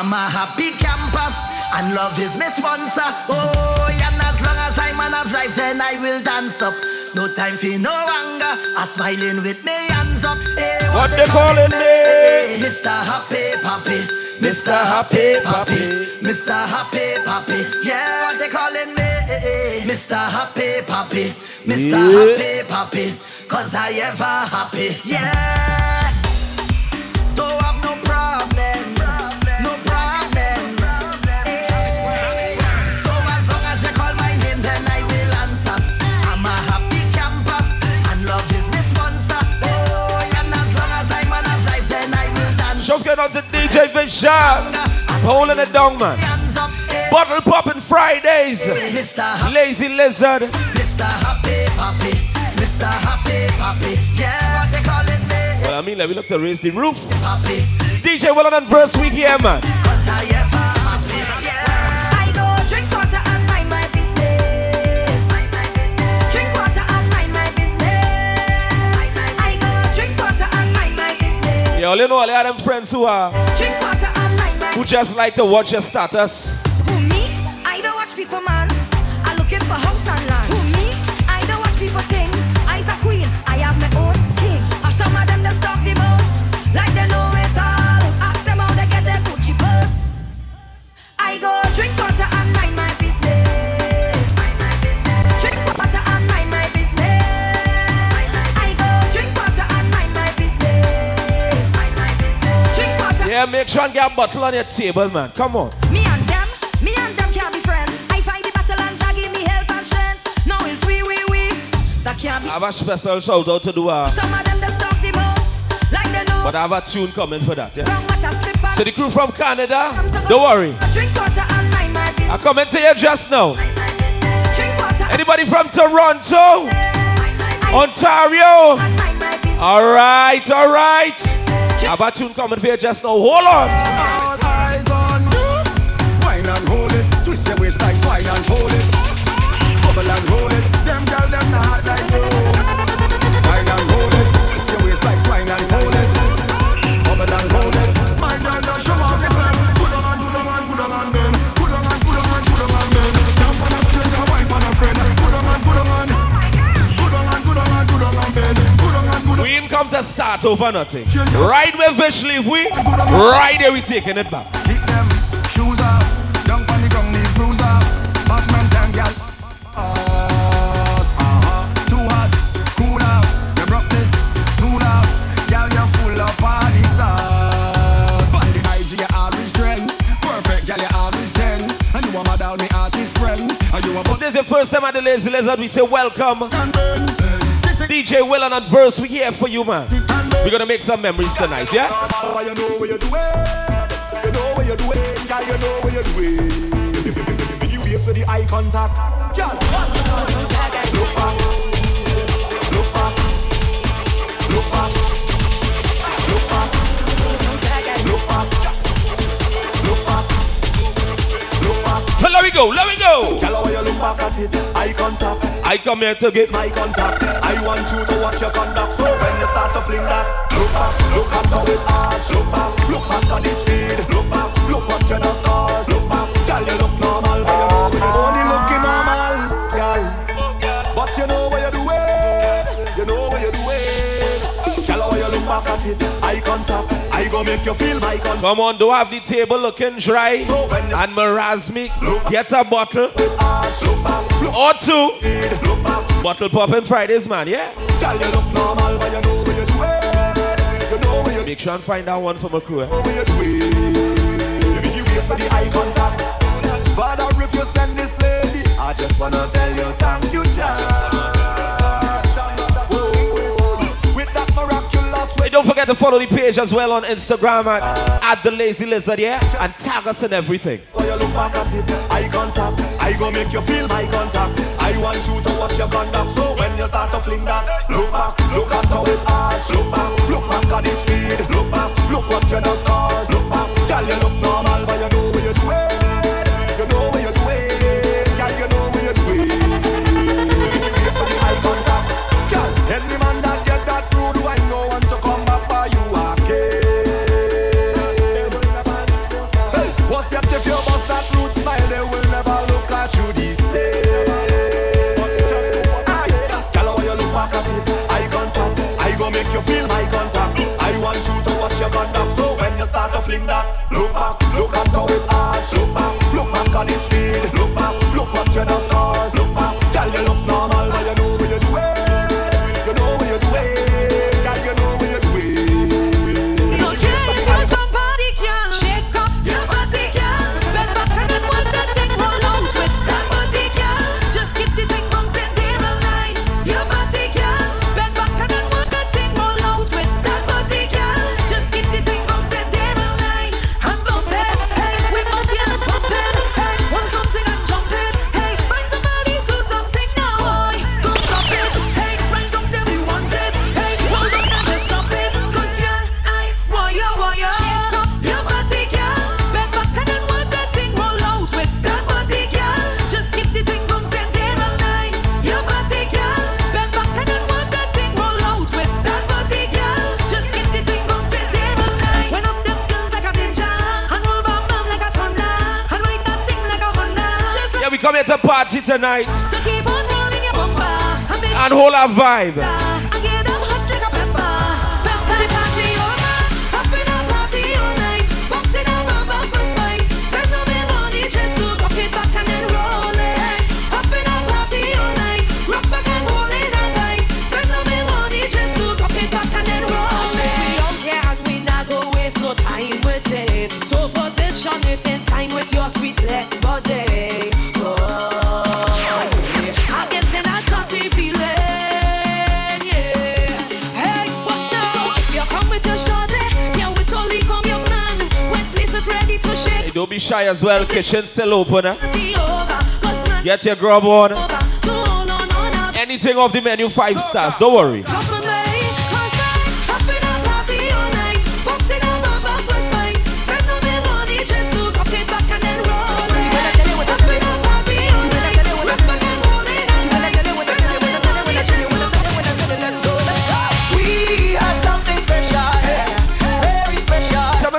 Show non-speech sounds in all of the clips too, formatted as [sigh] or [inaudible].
I'm a happy camper, and love is my sponsor. Oh, and as long as I'm man of life, then I will dance up. No time for no anger. I'm smiling with me hands up. Hey, what, what they calling me? Mr. Happy Papi. Mr. Happy Papi. Mr. Happy Papi. Yeah, what they calling me? Mr. Happy Papi. Mr. Yeah. Happy Papi. Cause I ever happy. Yeah. Show's going on to DJ Vision. Holding it down, man. Bottle popping Fridays. Lazy Lizard. Mr. Happy Papi. Mr. Happy Papi. Yeah, what they calling me? Well, I mean, like, we look to raise the roof. Papi. DJ Willan first week here, man. Business. Yeah, all you know, all them friends who are. Drink water and mind Who just like to watch your status. Who me? I don't watch people, man. Yeah, make sure and get a bottle on your table, man. Come on. Me and them, me and them can't be friends. I fight the battle and Jah give me help and strength. Now it's we, we, we. That can't be. I have a special shout out to do uh, Some of them just talk the most, like they know. But I have a tune coming for that, yeah. Wrong what I slip and So the crew from Canada, don't worry. Drink water and mind my business. I come into you just now. Mind my business. Drink water. Anybody from Toronto, Ontario? All right, all right. I have a tune coming for you just now. Hold on. All eyes on you. Wine and hold it. Twist your waist like swine and hold it. Bubble and on. We ain't come to start over nothing. Right where Vish leave we, right there we taking it back. Kick them shoes off. Down on the ground, knees bruise off. Boss man down, gal. Uh-huh. Too hot, cool off. You broke this, too off. Gal, you're full of party sauce. On the IG, you always trend. Perfect, gal, you always ten. And you a mad all me artist friend. And you a this is the first time at the Lazy Lizard, we say welcome. DJ Willan and Verse, we here for you, man. We're gonna make some memories tonight, yeah? Look back. Look back. Look back. Look back. Look back. Look back. Look back. Let me go, let me go. When you look back at it, eye contact. I come here to get My contact. I want you to watch your conduct. So when you start to fling that, look back, look at how it arch. Look back, look back at the speed. Look back, look what you done scars. Look back, girl, you look normal, go make you feel my. Come on, do I have the table looking dry So and marasmic. Get a bottle or two. Bottle popping Fridays, man, yeah? girl, you look normal, but you know you're doing. You know you're Make sure and find that one for my crew. eh? what you doing. You make you waste for the eye contact. Father, if you send this lady, I just wanna tell you thank you, child. Don't forget to follow the page as well on Instagram at, at the Lazy Lizard, yeah? And tag us and everything. When you look back at it, eye contact. I go make you feel my contact. I want you to watch your conduct. So when you start to fling that, look back, look at how it arch. Look back, look back at the speed. Look back, look what you done scars. Look back, you look you just party tonight. So and hold our vibe. shy as well. Kitchen still open. Eh? Get your grub on. Anything off the menu, five stars. Don't worry.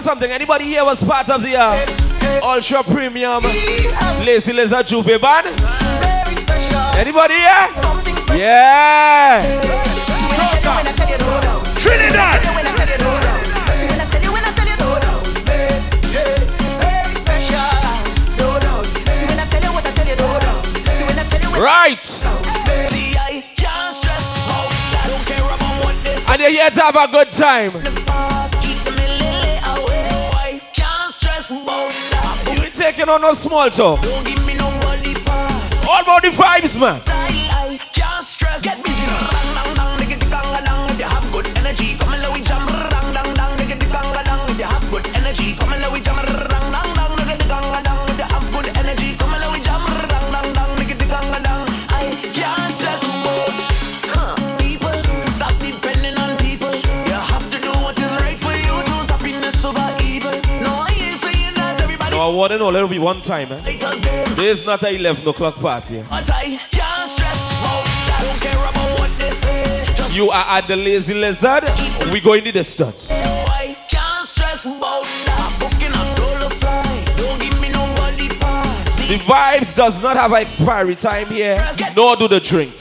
something. Anybody here was part of the uh, Ultra Premium. Lazy lazy Juve Band. Anybody here? Yeah. Trinidad. Right. And you're here to have a good time. taking on no small talk. All about the vibes, man. one know. Let it'll be one time. Eh? There's not a 11 o'clock party. You are at the Lazy Lizard. We go in the distance. The vibes does not have an expiry time here, nor do the drinks.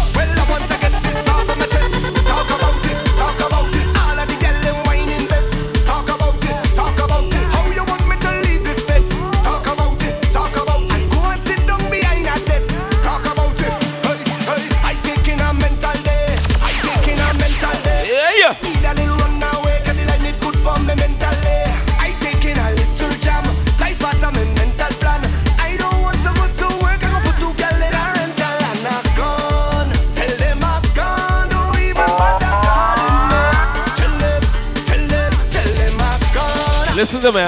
listen to me.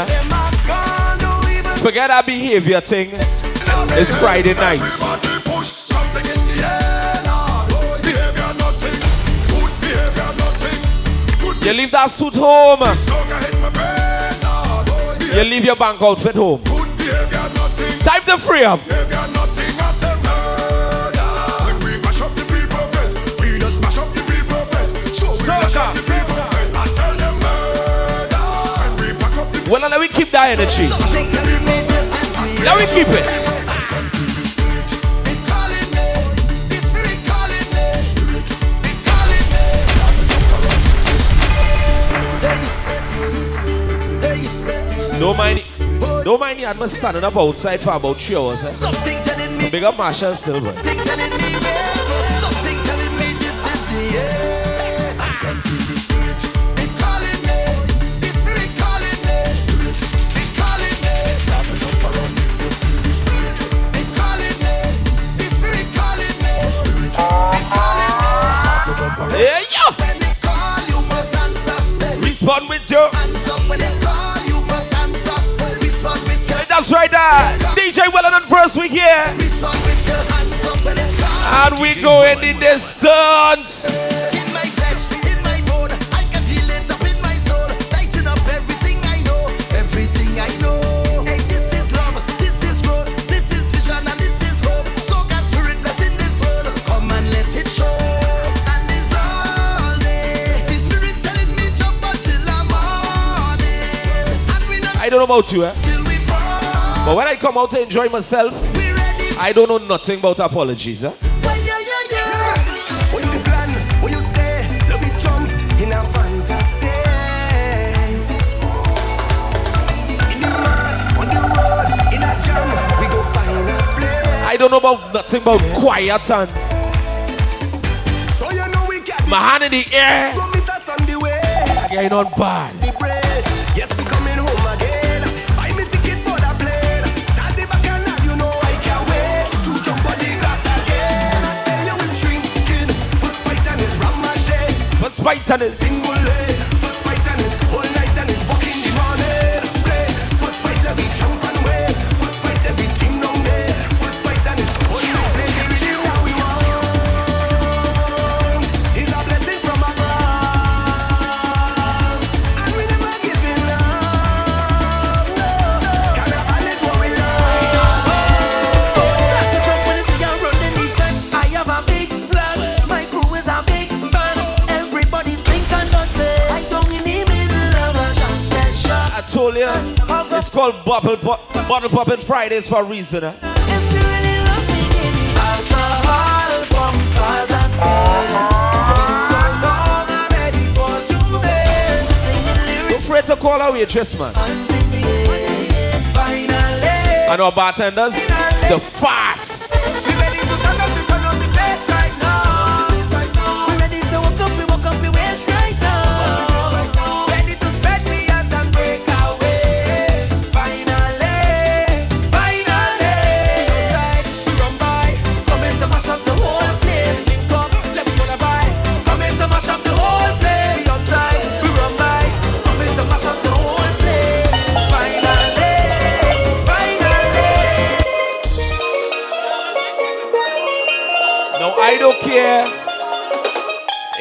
Forget that behavior thing. It's Friday night. The You leave that suit home. You leave your bank outfit home. Time to free up. Well, now we keep that energy. Let we keep it. Don't mind, don't mind the atmosphere standing up outside for about three hours. Eh? Something telling me. Big up Marshall still, bro. Something telling me. yeah. Something telling me this is the air. When it's call. And we go in the distance. In my flesh, in my bone, I can feel it up in my soul. Lighting up everything I know, everything I know. Hey, this is love, this is growth, this is vision, and this is hope. So God's spirit blessing this world. Come and let it show. And it's all day. The spirit telling me jump until the morning. And we not I don't know about you, eh? we. But when I come out to enjoy myself, We I don't know nothing about apologies? Well, yeah, yeah, yeah. What you plan, what you say, let me jump in a fantasy. In the mass, on the road, in a jam, we go find a place. I don't know about nothing about quiet and So you know we my hand in the air. Go meet us on the way. Getting on bad. But called Bottle Pop, Bottle Popping Fridays for a reason. Eh? To call our waitress, man. And our bartenders, the fast.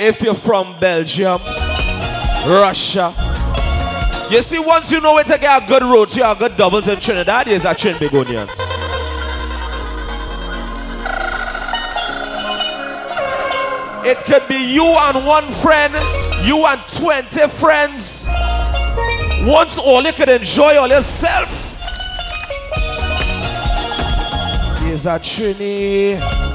If you're from Belgium, Russia. You see, once you know where to get a good road, you have good doubles in Trinidad, is a Trinbagonian. It could be you and one friend, you and 20 friends. Once all you could enjoy all yourself. Is a Trini.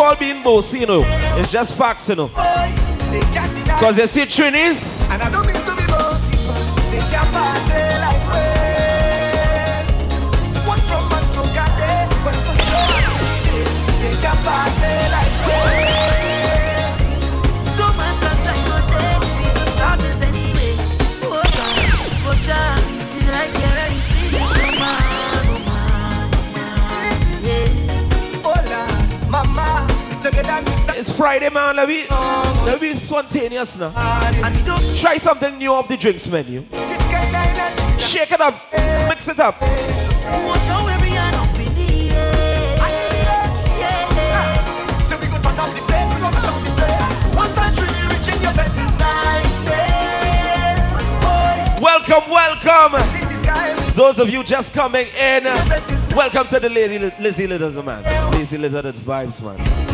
call being bossy, you know. It's just facts, you know. Because you see, Trinis. And I don't mean to be bossy, but they can't Friday, man, let me, let me be spontaneous now. Try something new off the drinks menu. Shake it up, mix it up. Welcome, welcome. Those of you just coming in, welcome to the Lady Lizzie Lizzie Lizzie Lizzie Lizzie Lizzie Lizzie Lizzie Lizzie Lizzie Lizzie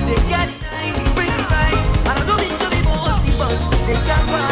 Lizzie 깜짝깜짝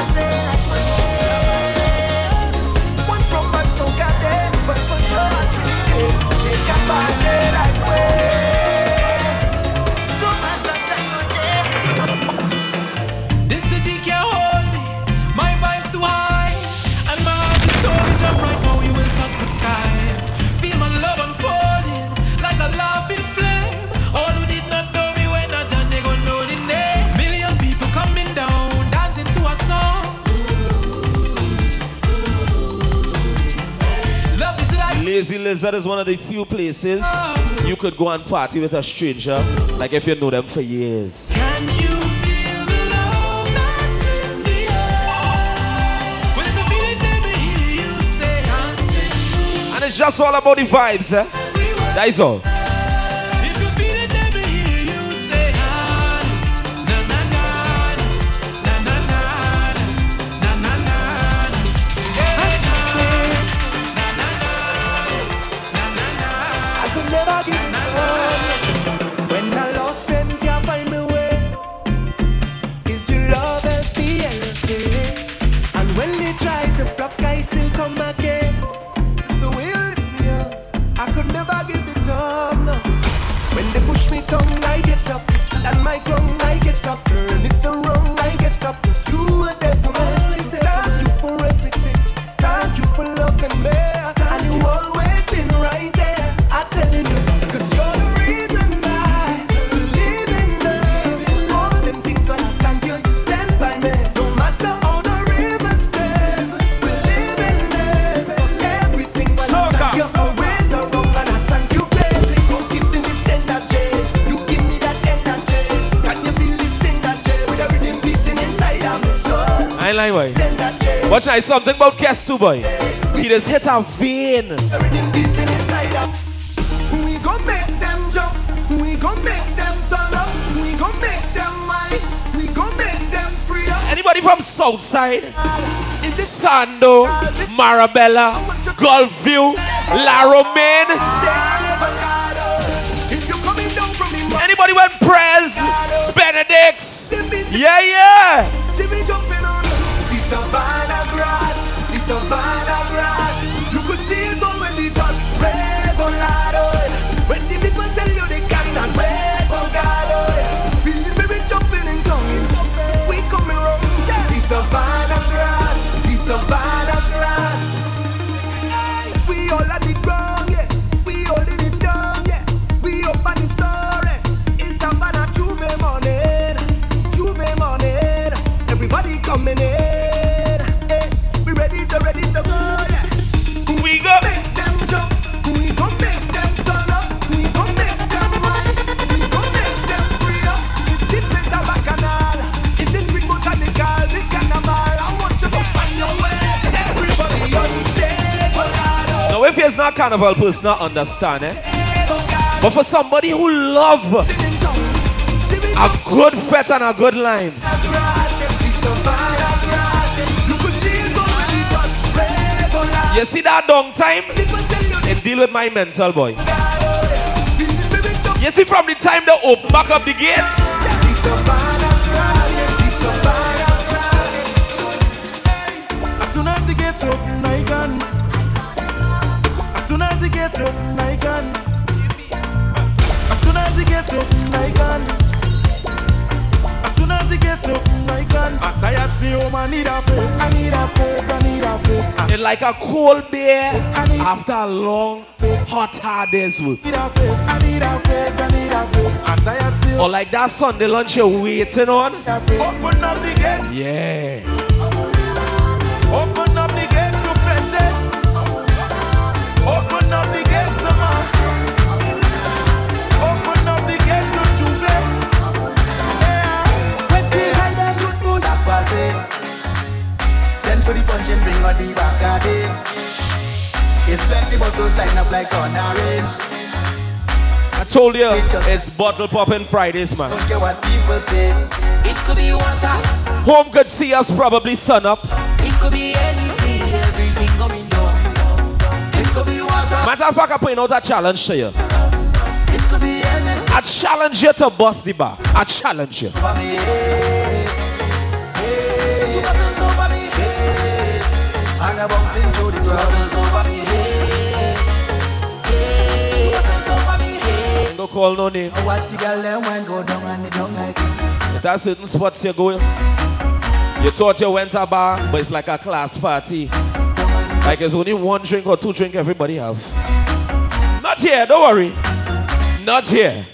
Lazy Lizard is one of the few places you could go and party with a stranger, like if you know them for years. And it's just all about the vibes, eh? That is all. I lie, boy. Watch out, something about guest too, boy. He just hit a vein. Anybody from Southside? Sando, Marabella, Gulfview, La Romaine. Anybody went Prez, Benedicts? Yeah, yeah savannah grass, the savannah. not a carnival person, I understand, eh? But for somebody who love a good fet and a good line. You see that long time? It deal with my mental boy. You see from the time they open back up the gates. gets up, my gun. As soon as he gets up, my gun. As soon as he gets up, my gun. I'm tired, see home, I need a foot, I need a foot, I need a foot. It's like a cold beer after a long, hot, hard day's work. Or like that Sunday lunch you're waiting on. Open up the gate. Yeah. It's plenty bottles line up like on orange. I told you it's bottle popping Fridays, man. Don't care what people say. It could be water, Home could see us probably sun up. it could be anything, everything going down. It could be water, Matter of fact, I'm putting out a challenge to you. it could be anything I challenge you to bust the bar. I challenge you. for me. Hey, hey, two bottles over me. Hey, and a bouncing through the crowd. Don't call no name. I watch the girl them when go down and it down like it. It has certain spots you're going. You thought you went to a bar, but it's like a class party. Like it's only one drink or two drink everybody have. Not here, don't worry. Not here.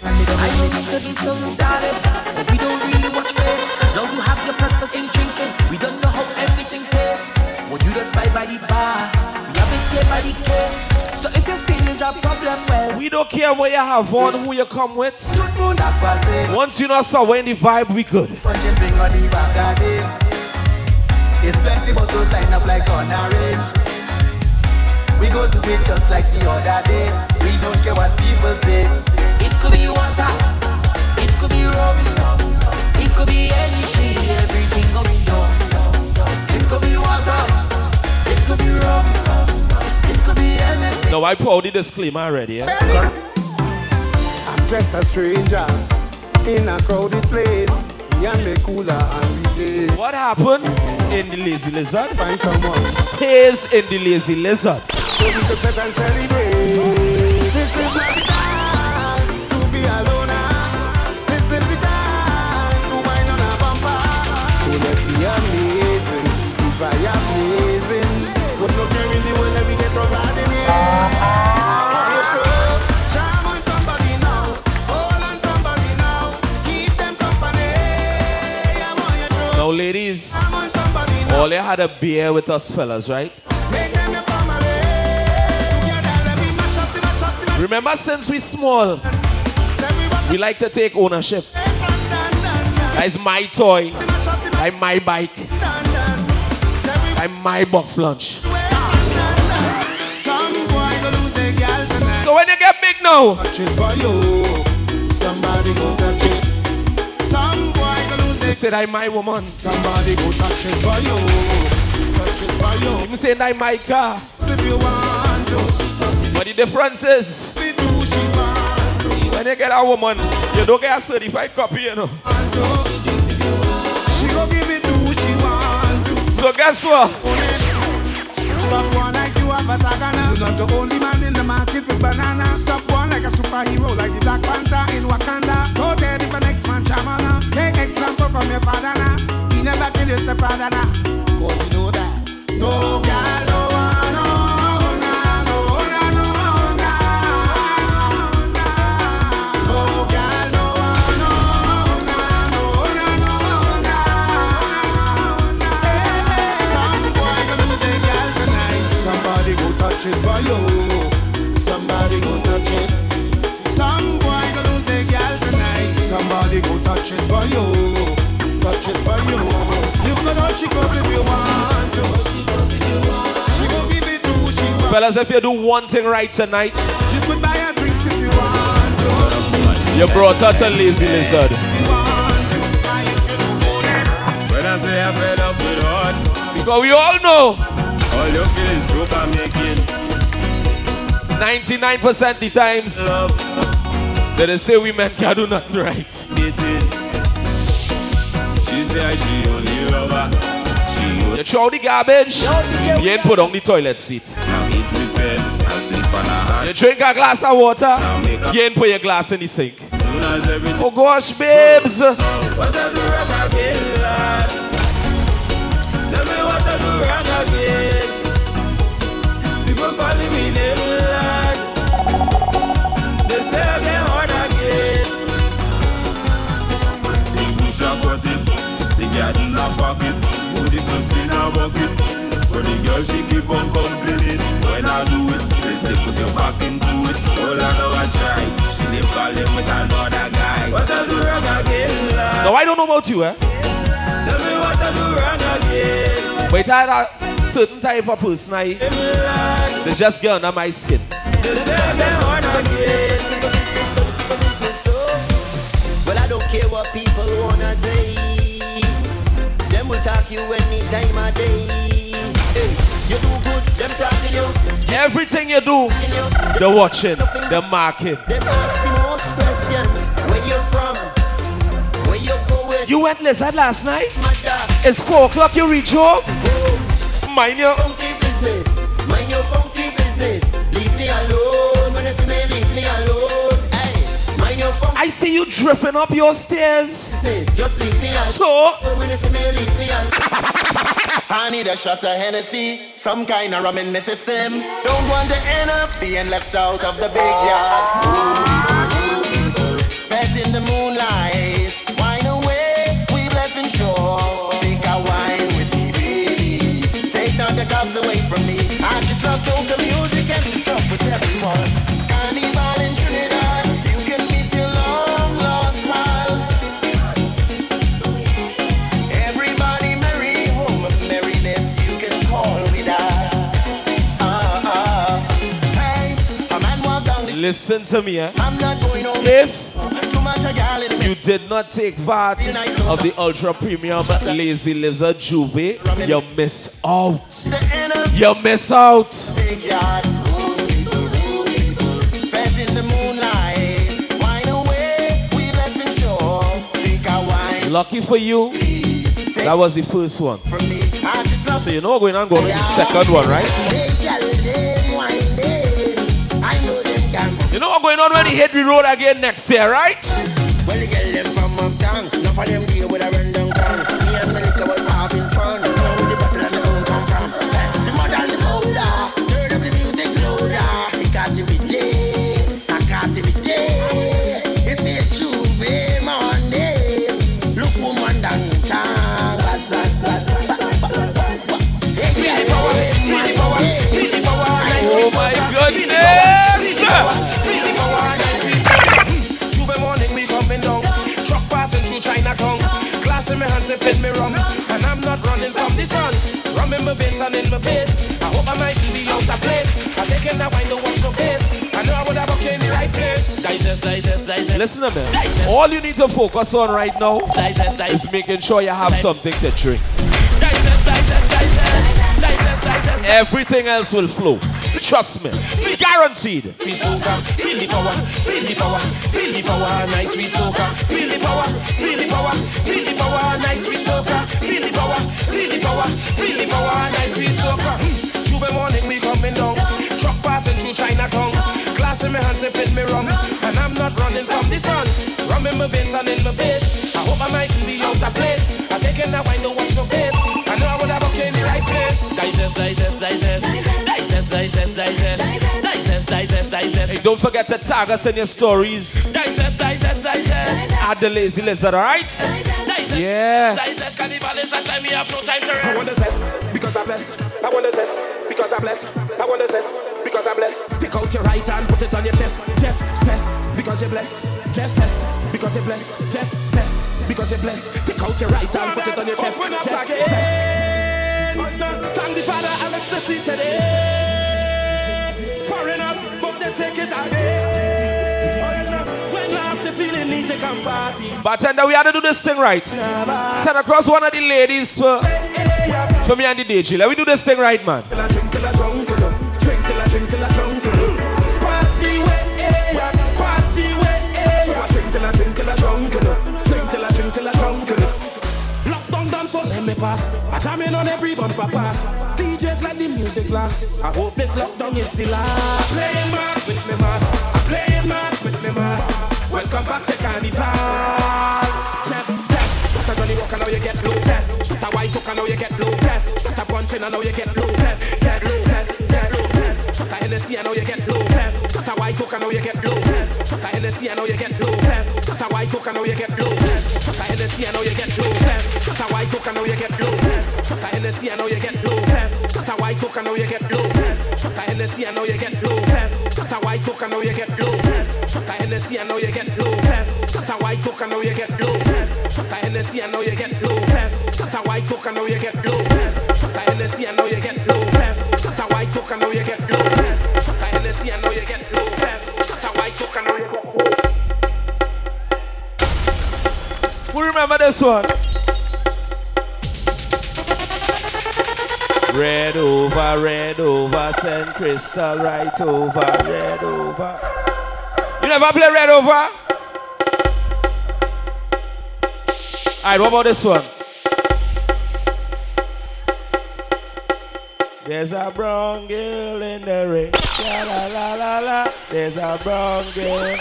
We We don't care what you have on, who you come with. don't know that pass it. Once you know somewhere in the vibe, we good. Punch and bring on the back of it. There's plenty bottles line up like on orange. We go do it just like the other day. We don't care what people say. It could be water, it could be rum, it could be anything, everything going down. It could be water, it could be rum, it could Now I put out the disclaimer already. Yeah? I'm just a stranger in a crowded place. Me and me cooler and we did What happened in the Lazy Lizard find someone stays in the Lazy Lizard. so ladies, all you had a beer with us fellas, right? Remember, since we small, we like to take ownership. That's my toy. I'm my bike. I'm my box lunch. So when you get big now, go lose you their said I'm my woman. Somebody go touch it for you. Touch it for you. You say I'm my car. If you want to, But the difference is, she when you get a woman, you don't get a certified copy, you know. She go give it to who she want to. So guess what? Stop one like you have a tagana. You're not the only man in the market with banana. Stop one like a superhero, like the Black Panther in Wakanda. Go there if an ex-man shamana. Take example from your father now. He never kill your stepfather now. Cause you know that. No girl, no one, no, go touch it for you. Somebody go touch it. Some boy gonna lose their girl tonight. Somebody go touch it for you. Touch it for you. You can all she goes if you want to. She go give it to she want. Fellas, if you do one thing right tonight, She could buy her drinks if you want to. you brought her to Lazy Lizard. If you want to. Buy it, you know. When I say I'm fed up with hard, Because we all know all you feel is broke and making 99% of the times love, that they say women can do nothing right. dating. She she only lover, she You throw the garbage, you ain't put on the toilet seat. You drink a glass of water, you ain't put your glass in the sink. Oh gosh, babes. Girl she keep on complaining when I do it. They say put your back into it. All I know I try. She live calling with another guy. What I do wrong again, lad? Now I don't know about you, eh? Tell me what I do wrong again, But I had a certain type of person I lad. they just get under my skin. They say again, one again. Well, I don't care what people wanna say. Them will talk you any time of day. Everything you do, they're watching, they're marking. You went lizard last night? It's 4 o'clock, you reach home? Mind your own business. I see you dripping up your stairs. Just leave me. So, When you see me, leave. I need a shot of Hennessy, some kind of rum in my system. Don't want to end up being left out of the big yard. Fed in the moonlight, wine away, we blessing shore. Take a wine with me, baby. Take down the cobs away from me. I just love soca Listen to me, eh? I'm not going on. If you did not take part of the ultra premium Lazy Lizard Juve, you miss out. You miss out. Lucky for you, that was the first one. So you know we're not going on the second one, right? Going on when he hit the road again next year, right? Well, them from uptown. Of them in my veins and in my face. I hope I might be out of place. I taking that wine, watch face. I know I would have walked in the right place. Digest, digest, digest. Listen to me. All you need to focus on right now Digest, digest. is making sure you have something to drink. Digest, digest, digest. Digest, digest. Everything else will flow. Trust me. Guaranteed. Sweet soca, feel the power, feel the power, feel the power, nice sweet soca, feel the power, feel the power, feel the power, nice sweet soca, feel the power, feel the power, feel the power, nice sweet soca. Hmm. Juve morning we coming down, truck passing through Chinatown, glass in my hand sipping me rum, and I'm not running from the sun. Rum in my veins and in my face. I hope I might be out of place. I'm taking that wine, don't watch no face. I know I would have walked in the right place. Digest, digest, digest, digest, digest, digest, digest, digest, digest. Hey, don't forget to tag us in your stories Digest, digest, digest. at the Lazy Lizard, alright? Digest, Yeah. Digest, carnival is a time we have no time to I rest. want the zest because I'm blessed. I want the zest because I'm blessed. I want the zest because I'm blessed. Take out your right hand, put it on your chest. Just zest because you're blessed. Just zest because you're blessed. Just zest because you're blessed. Take out your right hand, put it on your chest. Just zest. Thank the Father, Alex the seat today. Bartender, we had to do this thing right. Send across one of the ladies for, for me and the DJ. Let me do this thing right, man. So let me pass. I jam in on every bumper pass. DJs let the music last. I hope this lockdown is the last. Play mass with me mass. Play mass. Welcome back to Carnival. Chess, chess. What a Johnny Walker now you get low. Chess. What a white Walker now you get low. Chess. What a puncheon now you get low. Chess, chess, chess, chess, chess. What a Hennessy I know you get low. Chess. What a white Walker now you get low. Chess. What a Hennessy I know you get low. Chess. What a white Walker now you get low. Chess. What a Hennessy I know you get low. What Shut a White Oak, I know you get low. Shut a Hennessy, I know you get low. Shut a White Oak, I know you get low. Shut a Hennessy, I know you get low. Shut a White Oak, I know you get low. Shut a Hennessy, I know you get low. Shut a White Oak, I know you get low. Shut a Hennessy, I know you get low. Shut a White Oak, I know you get low. Shut a Hennessy, I know you get low. Shut a White Oak, I know you get low. Shut a Hennessy, I know you get low. Shut a White Oak, I know you get low. Who remember this one? Red over, red over, send crystal right over, red over. You never play red over? Alright, what about this one? There's a brown girl in the rain. Sha la la la la. There's a brown girl.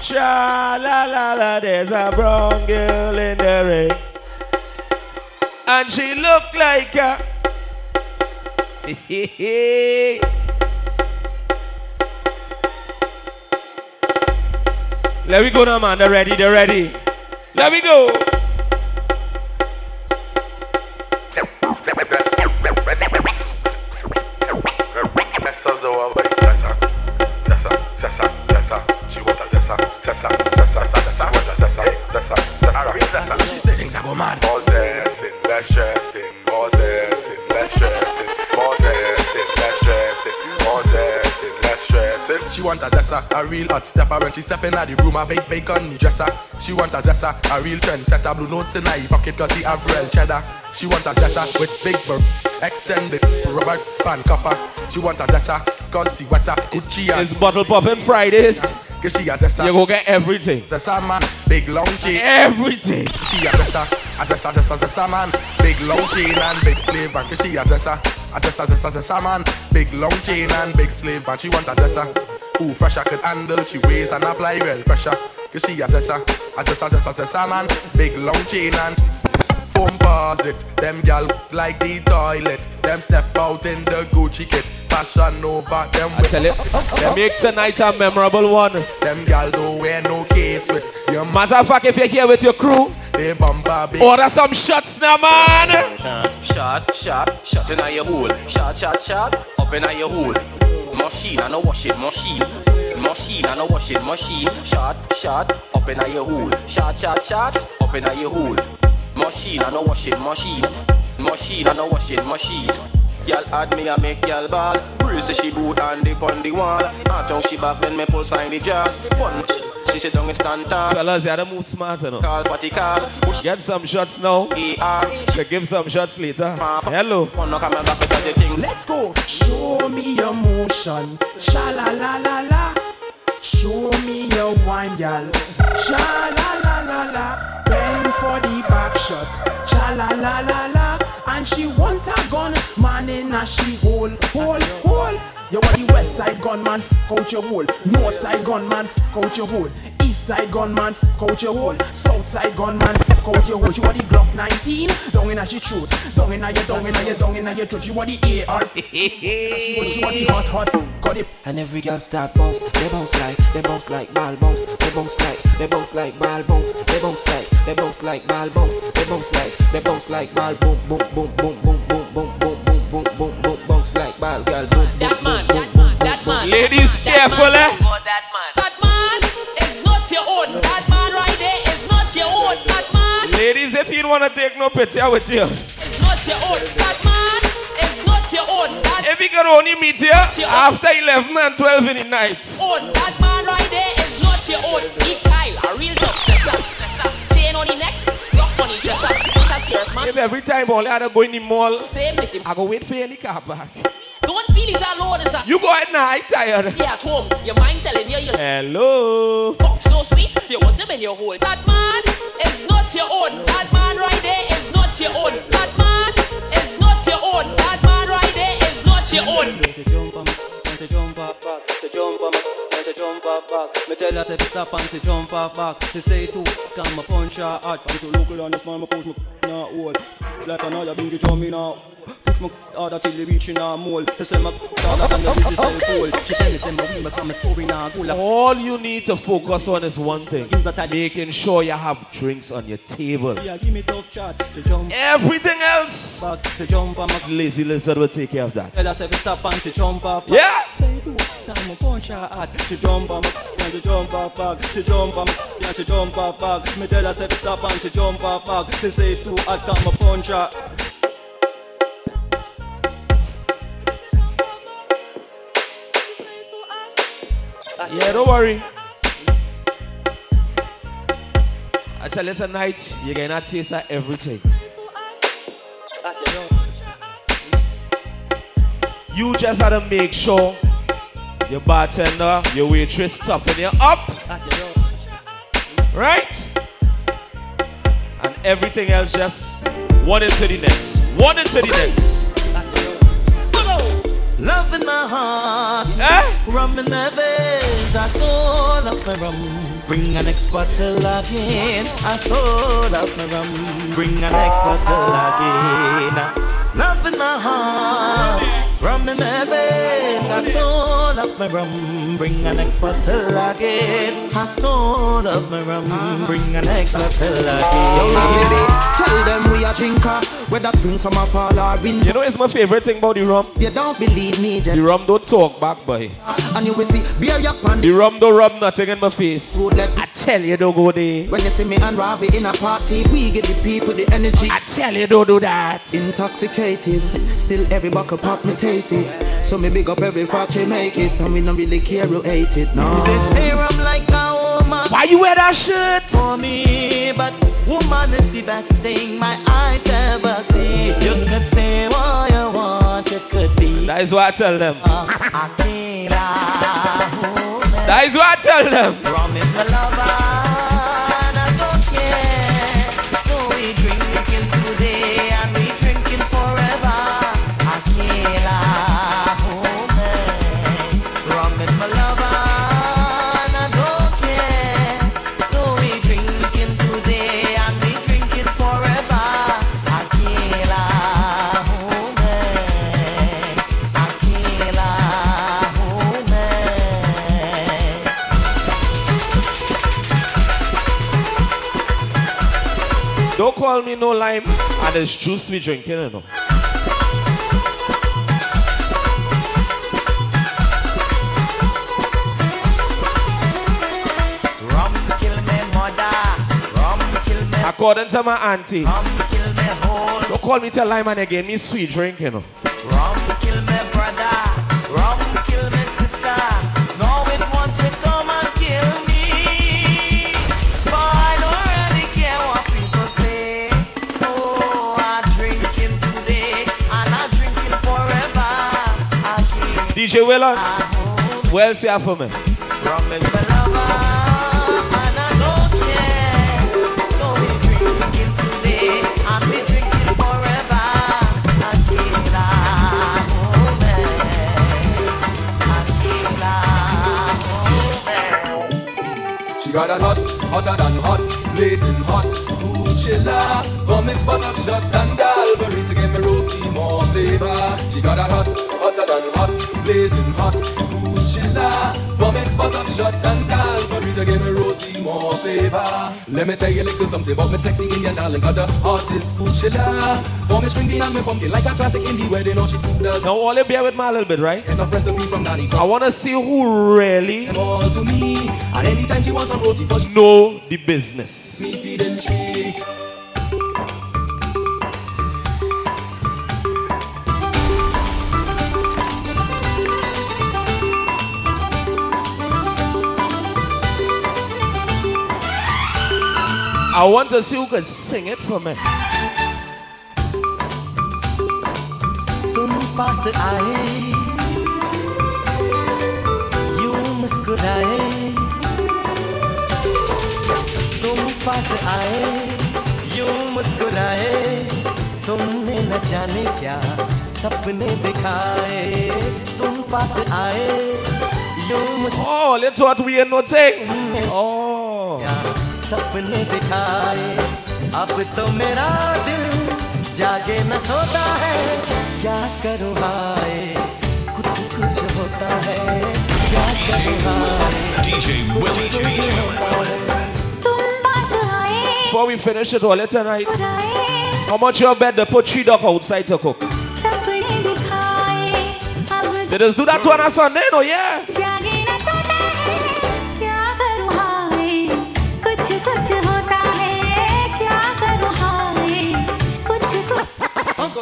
Sha la la la. There's a brown girl in the rain. And she look like a. [laughs] Let me go now, man. They're ready. They're ready. Let me go. Things go mad. Possessing, less possessing, less. Stressing. She want a zessa, a real hot stepper When she step in the room, a big bacon the dresser She want a zessa, a real trend setter Blue notes in her pocket cause he have real cheddar She want a zessa with big bur Extended rubber band copper She want a zessa cause she wetter Gucci It's bottle popping Fridays. Cause she a zessa You go get everything. Zessa man, big long chain Everything. She a zessa, a zessa, zessa, zessa man. Big long chain and big man Cause she a zessa, a zessa, zessa, zessa man. Big long chain and big slave man She want a zessa Who fresher could handle. She weighs and apply real pressure Cause she a zessa, a zessa, zessa, zessa man. Big long chain and foam it. Them gal like the toilet. Them step out in the Gucci kit Fashion over them I tell you, they make tonight a memorable one. Them gal don't wear no case Your Matter of fact, if you're here with your crew, they bumper big order some shots now, man. Shot, shot, shot in your hole. Shot, shot, shot, up in your hole. Machine, I know washing machine. Machine, I know washing machine. Shot, shot, up in your hole. Shot, shot, shot, up in your hole. Machine, I know washing machine. Machine, I know washing machine. Y'all add me, I make y'all ball. Breeze the she boot and dip on the wall. Aunt how she back, then me pull sign the jazz. Punch, she sit down and stand tall. Fellas, you gotta move smart, you know. Call for the call. Push Get some shots now. ER. So give some shots later. Hello. One no come back the thing. Let's go. Show me your motion. Sha la la la la. Show me your wine, gal. Sha la la la la. Bend for the back shot. Sha la la la la. And she want a gun, man in a she hole, hole, hole. You want the west side gunman, f out your hole. North side gunman, f out your hole. East side gunman, f out your hole. South side gunman, f out your hole. You want the Glock 19, down in a she throat. Down in a your, down in a your, down in a your throat. You want the AR, [laughs] you want the hot, hot, f- got it. And every girl start bounce, they bounce like, they bounce like ball bounce, they bounce like, they bounce like ball bounce, they bounce like, they bounce like ball bounce, they bounce like, they bounce like ball boom boom boom boom boom boom boom boom boom boom boom boom bounce like ball girl boom boom That man, boom that man, boom that man. Ladies, careful, eh? That man. That man is not your own. That man right there is not your own. That man Ladies, if you don't wanna take no picture with you, it's not your own. That man is not your own. That if you can only meet you after 11 and 12 in the night. own. That man right there is not your own. He Kyle, a real dog. Listen, listen. Chain on the neck, lock on the dresser. A serious man. If every time only I go in the mall, Same with him. I go wait for you in the car park. Don't feel he's alone. Is You go ahead now, I tired. He at home. Your mind telling you you Hello. fuck so sweet. You want him in your hole. That man is not your own. That man right there is not your own. That man is not your own. That man right there is not your own and to jump off back, to jump on my to jump off back. Me tell her say stop and to jump off back. She say too, can my punch her hard. I'm so local and this man my push me not old. Like another bingy jump me now. Touch my order till you reach in a mole. To say my order and the same cool. She tell me say my wing become a scoring a goal. All you need to focus on is one thing. Making sure you have drinks on your table. Yeah, give me tough chat to jump. Everything else, Back to jump on my Lazy Lizard will take care of that. Tell us if stop and to jump off. Yeah. Say to time a punch her hard to jump on and to jump off back to jump on yeah to jump off back. Me tell you stop and to jump off back. They say to hard time a punch her. Yeah, don't worry. I tell you tonight, you're gonna taste everything. You just to make sure your bartender, your waitress topping you up. Right? And everything else just one into the next. One into the next. Love in my heart, Eh? rum in my veins. I sold love my rum. Bring an next bottle again. I sold love my rum. Bring an next bottle again. Love in my heart, rum in my veins. I sold love my rum. Bring an next bottle again. I sold love my rum. Bring an next bottle again. Baby, tell them we are drinker. Whether spring, summer, fall, or winter. You know, it's my favorite thing about the rum. You don't believe me, just The rum don't talk back, boy. and you will see beer yak pan. The rum don't rub nothing in my face. I tell you, don't go there. When you see me and Ravi in a party, we give the people the energy. I tell you, don't do that. Intoxicated, still every buckle pop me taste it. So me big up every factory make it, and we don't really care who hate it. No. They say I'm like a woman. Why you wear that shirt? For me, but woman is the best thing my eyes ever see. You could say what you want, you could be. That is what I tell them. That is what I tell them. Is my lover, me no lime. And it's juice we drinking, you know. Rum kill me mother, rum kill me According to my auntie. rum kill me whole, Don't call me tell lime and again me sweet drink, you know. And we drinking forever. Aquila, woman. Aquila, woman. She got a hot, hotter than hot, blazing hot, chiller. For me bust up shot and Galbury to give me roti more flavor. She got a hot, blazing hot, cool chiller. For me bust up shot and to give me roti more flavor. Let me tell you a little something about me sexy Indian darling, got the cool chiller. For me string and me pumpkin like a classic indie where they know she food does. Now, all you bear with me a little bit, right? Enough recipe from Nanny. I want to see who really All to me, and anytime she wants some roti for she know the business. me feeding she. I want to see who can sing it for me. तुम पास आए यूं मुस्कुराए तुम पास आए यूं मुस्कुराए तुमने न जाने क्या सपने दिखाए तुम पास आए यूं Oh, let's what we ain't not saying. Oh. सपने दिखाए अब तो मेरा दिल जाग लागे न सोता है क्या करूँ हाय कुछ कुछ होता है क्या करूँ हाय DJ Willie G. Before we finish it all tonight, how much you bet they put three duck outside to cook? They just do that to on a Sunday, no? Yeah.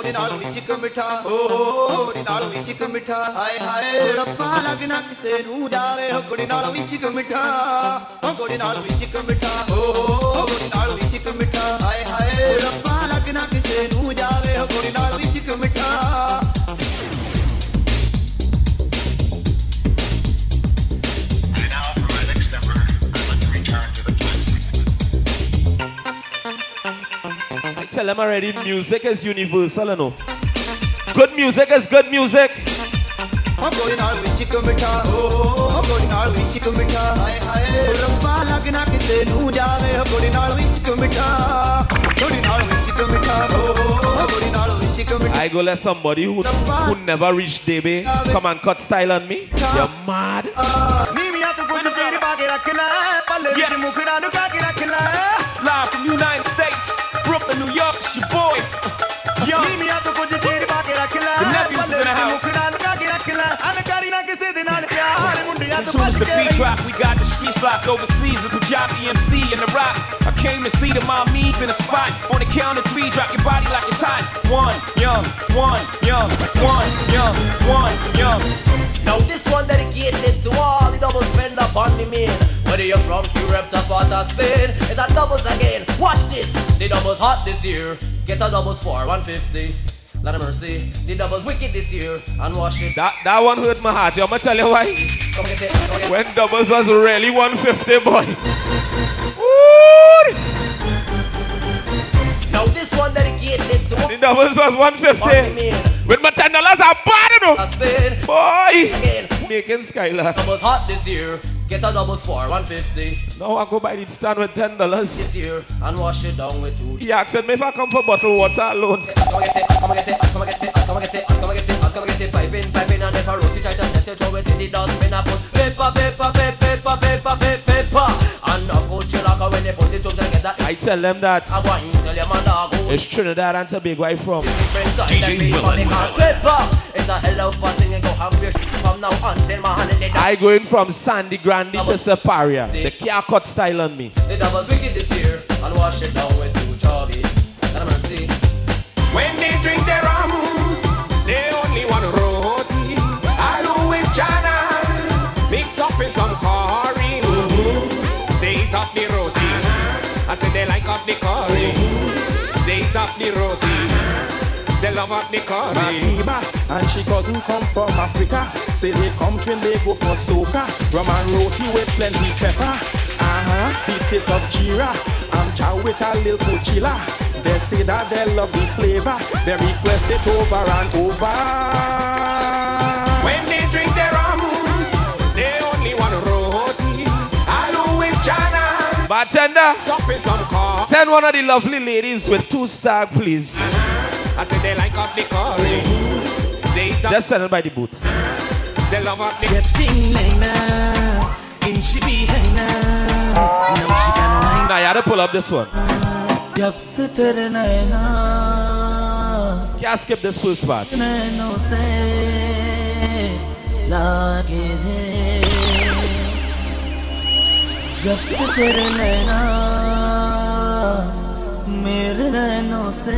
ਗੋਰੀ ਨਾਲ ਇਸ਼ਕ ਮਿੱਠਾ ਓ ਗੋਰੀ ਨਾਲ ਇਸ਼ਕ ਮਿੱਠਾ ਹਾਏ ਹਾਏ ਰੱਬਾ ਲੱਗਣਾ ਕਿਸੇ ਨੂੰ ਜਾਵੇ ਓ ਗੋਰੀ ਨਾਲ ਇਸ਼ਕ ਮਿੱਠਾ ਓ ਗੋਰੀ ਨਾਲ ਇਸ਼ਕ ਮਿੱਠਾ ਓ ਗੋਰੀ ਨਾਲ ਇਸ਼ਕ ਮਿੱਠਾ ਹਾਏ ਹਾਏ ਰੱਬਾ ਲੱਗਣਾ ਕਿਸੇ ਨੂੰ ਜਾਵੇ ਓ ਗੋਰੀ ਨਾਲ ਇਸ਼ਕ ਮਿੱਠਾ tell them already, music is universal, you know. Good music is good music. I go let somebody who, who never reached Debe come and cut style on me. You're mad. Yes. Live from United Brooklyn, New York, it's your boy. Young. ਨੀਵੀਆਂ ਤੋਂ ਕੁਝ ਚੀਰ ਪਾ ਕੇ ਰੱਖ ਲੈ The nephews ਪੱਲੇ in the ਵਿੱਚ house. ਮੁਖੜਾ ਲੁਕਾ ਕੇ ਰੱਖ ਲੈ ਐਵੇਂ ਕਰੀ ਨਾ ਕਿਸੇ ਦੇ ਨਾਲ ਪਿਆਰ ਮੁੰਡਿਆਂ As ਤੋਂ soon as ਬਚ the K beat drop, we got the streets locked overseas. A Punjabi MC in the rock. I came to see the mommies in the spot. On the count of three, drop your body like it's hot. One young, one young, one young, one young. Now this one dedicated to all the double spend up on the main. whether you're from Europe to part of Spain, it's a doubles again. Watch this. The doubles hot this year. Get a doubles for 150. Lot of mercy. The doubles wicked this year. And wash it. That, that one hurt my heart. I'm going to tell you why. Come get it. Come get it. When doubles was really 150, boy. Now this one dedicated to The doubles was 150. With my ten dollars, I'm bad enough. Boy, making Skylark. Doubles hot this year. Get a doubles for 150 Now I go buy the stand with ten dollars. this year. And wash it down with two. He asked me if I come for bottled water alone. Come and get it, come and get it, come and get it, come and get it, come and get it, come and get it, piping, piping, and if I roast it, try to test it, throw it in the dustbin, I put paper, paper, paper, paper, paper, paper, paper, and I put you like when they put it together, I tell them that I want you tell your man dog, it's Trinidad and Tobago I from. DJ Willan. Paper, it's a hell of a thing, and go have your shit from now until my hand in the I going from Sangre Grande to Siparia. The car cut style on me. The double wicked this year, and wash it down with two chubby, and a mercy. When they drink their rum, they only want roti. I do with chana, mix up in some curry. Mhm. They eat up the roti. I say they like up the curry. They eat up the roti. They love up the curry. Madiba and she cousin come from Africa. Say they come train, they go for soca. Rum and roti with plenty pepper. Uh-huh, the taste of jira. I'm chow with a little cochilla. They say that they love the flavor. They request it over and over. When they drink their rum, they only want roti. I do with chana. Bartender, some send one of the lovely ladies with two star, please. I say they like up the curry. They eat up, Just send it by the booth. they love up the Now you had to pull up this one. जब से तेरे नैना Can't skip this first part. नैनों से लागे रे जब से तेरे नैना मेरे नैनों से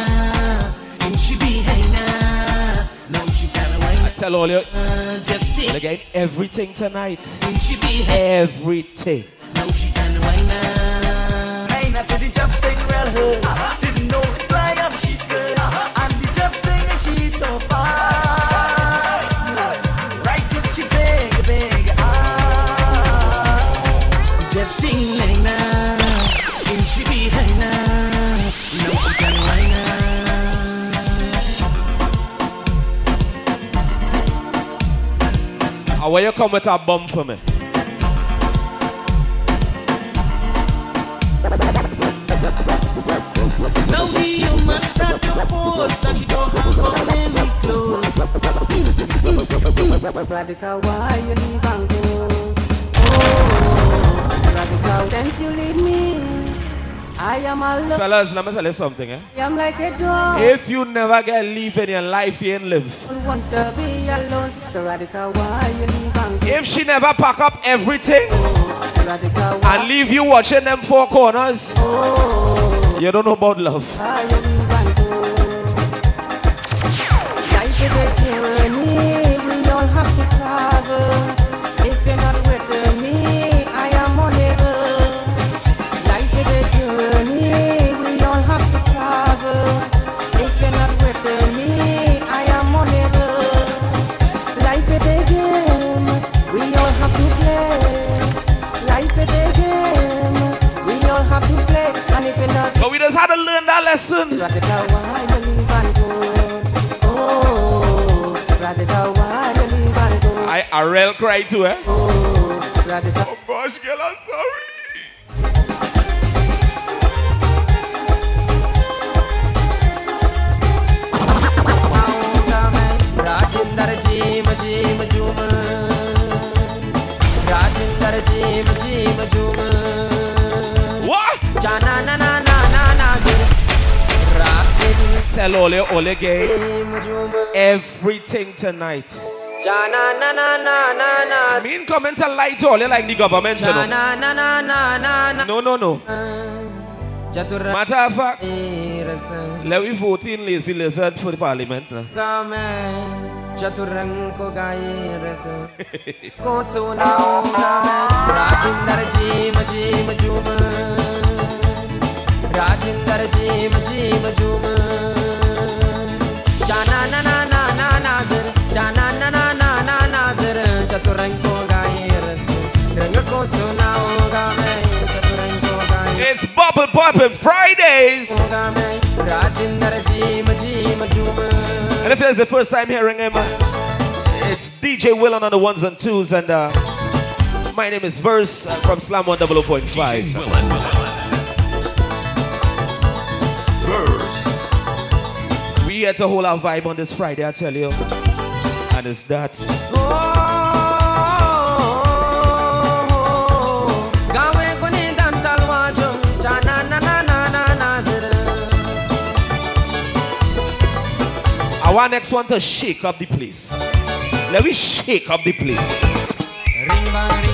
tell all you, Jet sting. you're getting everything tonight. Everything. When you come with a bum for me. Now you must start your pose and you don't have to let me close. Radica, why you leave and go? Oh, Radica, can't you leave me? I am a. Fellas, let me tell you something, eh? I'm like a dog. If you never get leave in your life, you ain't live. I want to be alone. So Radica, why you leave and? If she never pack up everything Radica, and leave you watching them four corners, you don't know about love. why you leave and go? Life is a journey. Go? I, real cry too, eh? Oh. Oh gosh, girl, I'm sorry. tell Ole Ole Gay everything tonight. Ja, na, na, lie to like the government. No, no, no. Matter of fact, let me 14 lazy lizard for the parliament. [laughs] It's Bottle Poppin' Fridays. And if this is the first time hearing him It's DJ Willan on the ones and twos And uh, my name is Verse I'm from Slam 100.5 DJ Willan, Willan. here to hold our vibe on this Friday, I tell you. And it's that. Oh. Our next one to shake up the place. Let me shake up the place.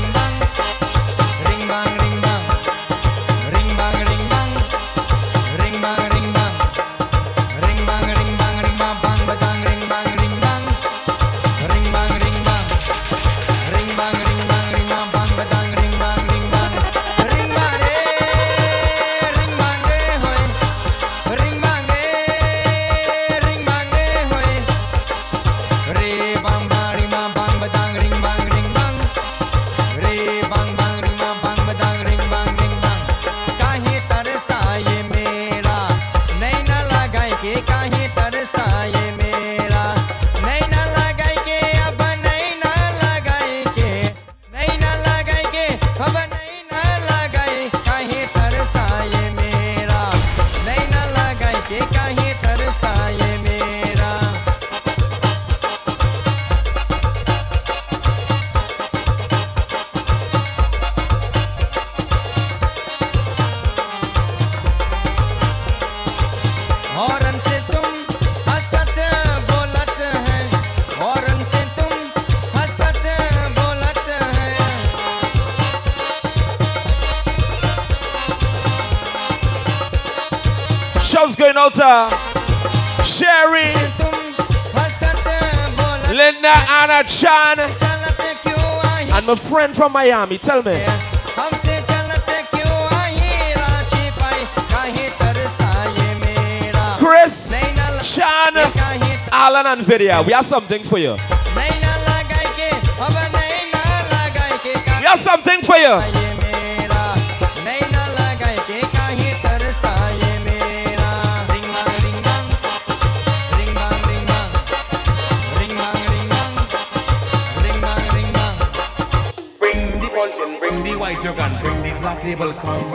Carter, Sherry, Linda, Anna, Chan, and my friend from Miami. Tell me. Chris, Chan, Alan, and Vidya. We have something for you. We have something for you. Label come.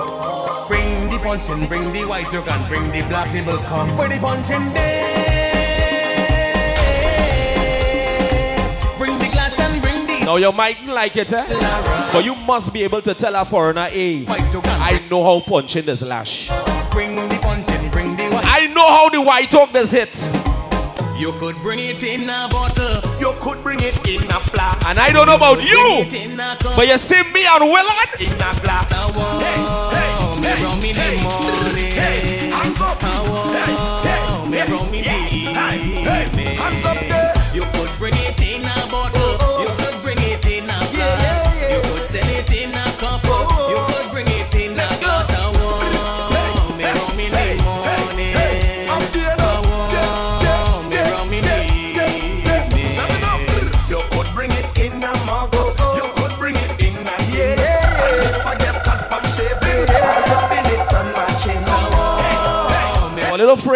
Bring the puncheon, bring the white dog and bring the black label come. Where the puncheon day. Bring the glass and bring the. Now you mightn't like it, eh? But you must be able to tell a foreigner, hey, I know how puncheon this lash. Bring the puncheon, bring the white. I know how the White Oak does hit. You could bring it in a bottle. You could bring it in a flask. And I don't know about you, bring it in a cup. but you see me and Willard? In a glass. Hey, hey, me rum in the morning. Hey, hands up. Hey, me rum in the evening. Hands up there. You could bring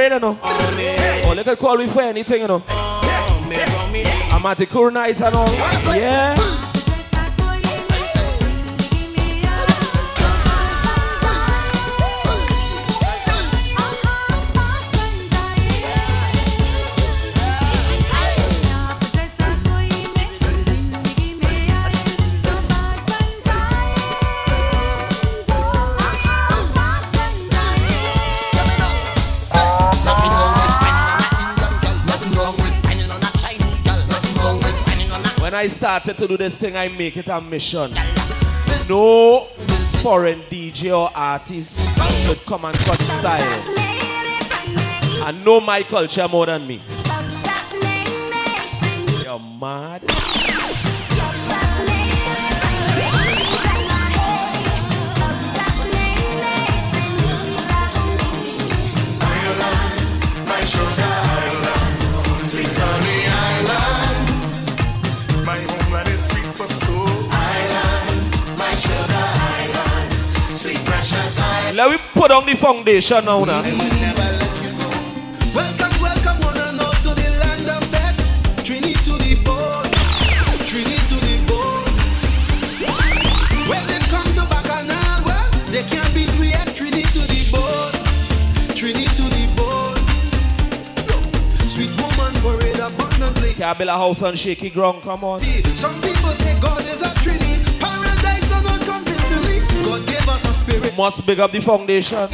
Little oh, afraid, you know. Oh, they could call me for anything, you know. I'm at the cool nights and all. Yeah. I started to do this thing, I make it a mission. No foreign DJ or artist would come and cut style. And know my culture more than me. You're mad. Sugar put on the foundation now. now. Welcome, welcome, one and all to the land of death. Trinity to the bone, Trinity to the bone. When they come to Bacchanal, well, they can't beat we at Trinity to the bone, Trinity to the bone. Look, sweet woman parade abundantly. Can't build a house on shaky ground, come on. Some people say God is a Trinity, Must big up the foundation.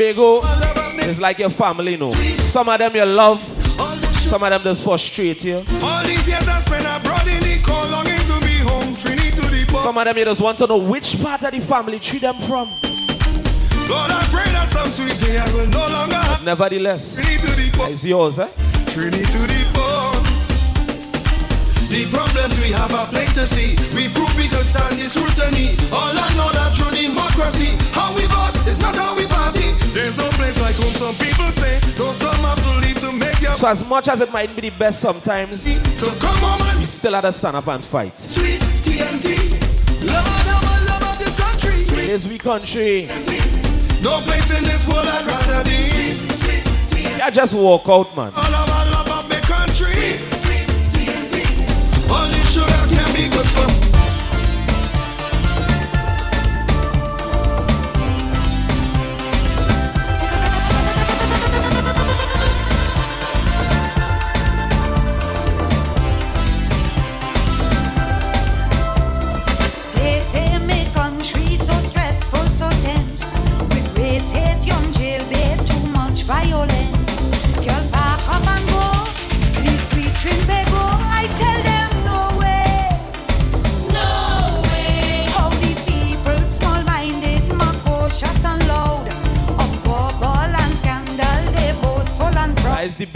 Trinbago is like your family, no. Some of them you love, some of them just frustrate you. The the. Some of them you just want to know which part of the family treat them from. Lord, I pray that some sweet day I will no longer have Nevertheless, the it's yours, eh? Trinity to the bone. The problems we have are plain to see. We prove we can stand this scrutiny. All I know that true democracy. How we vote is not how we So as much as it might be the best sometimes, to come and we still had to stand up and fight. sweet TNT. I love of this country. It is we country. No place in this world I'd rather be. Yeah, just walk out, man.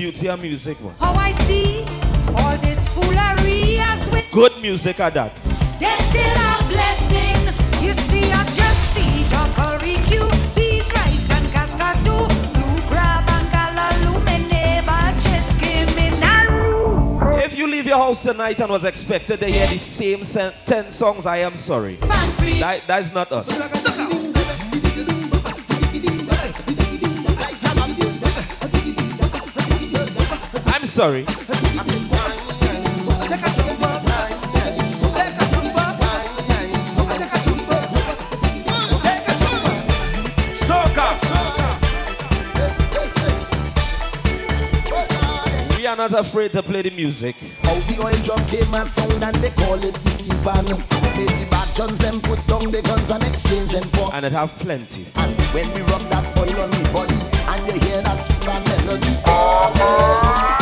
beauty of music. Man. How I see all this foolery as with good music at that. There's still a blessing. You see, I just see Jokoriku, peas, rice, and cascadu, blue crab, and callaloo, if you leave your house tonight and was expected to hear the same 10 songs, I am sorry. That, that's not us. sorry. We are not afraid to play the music. How oil drum and sound and they call it the Made the bad them put down the guns and exchange them for. And it have plenty. And when we rub that oil on the body and you hear that melody. Oh, oh.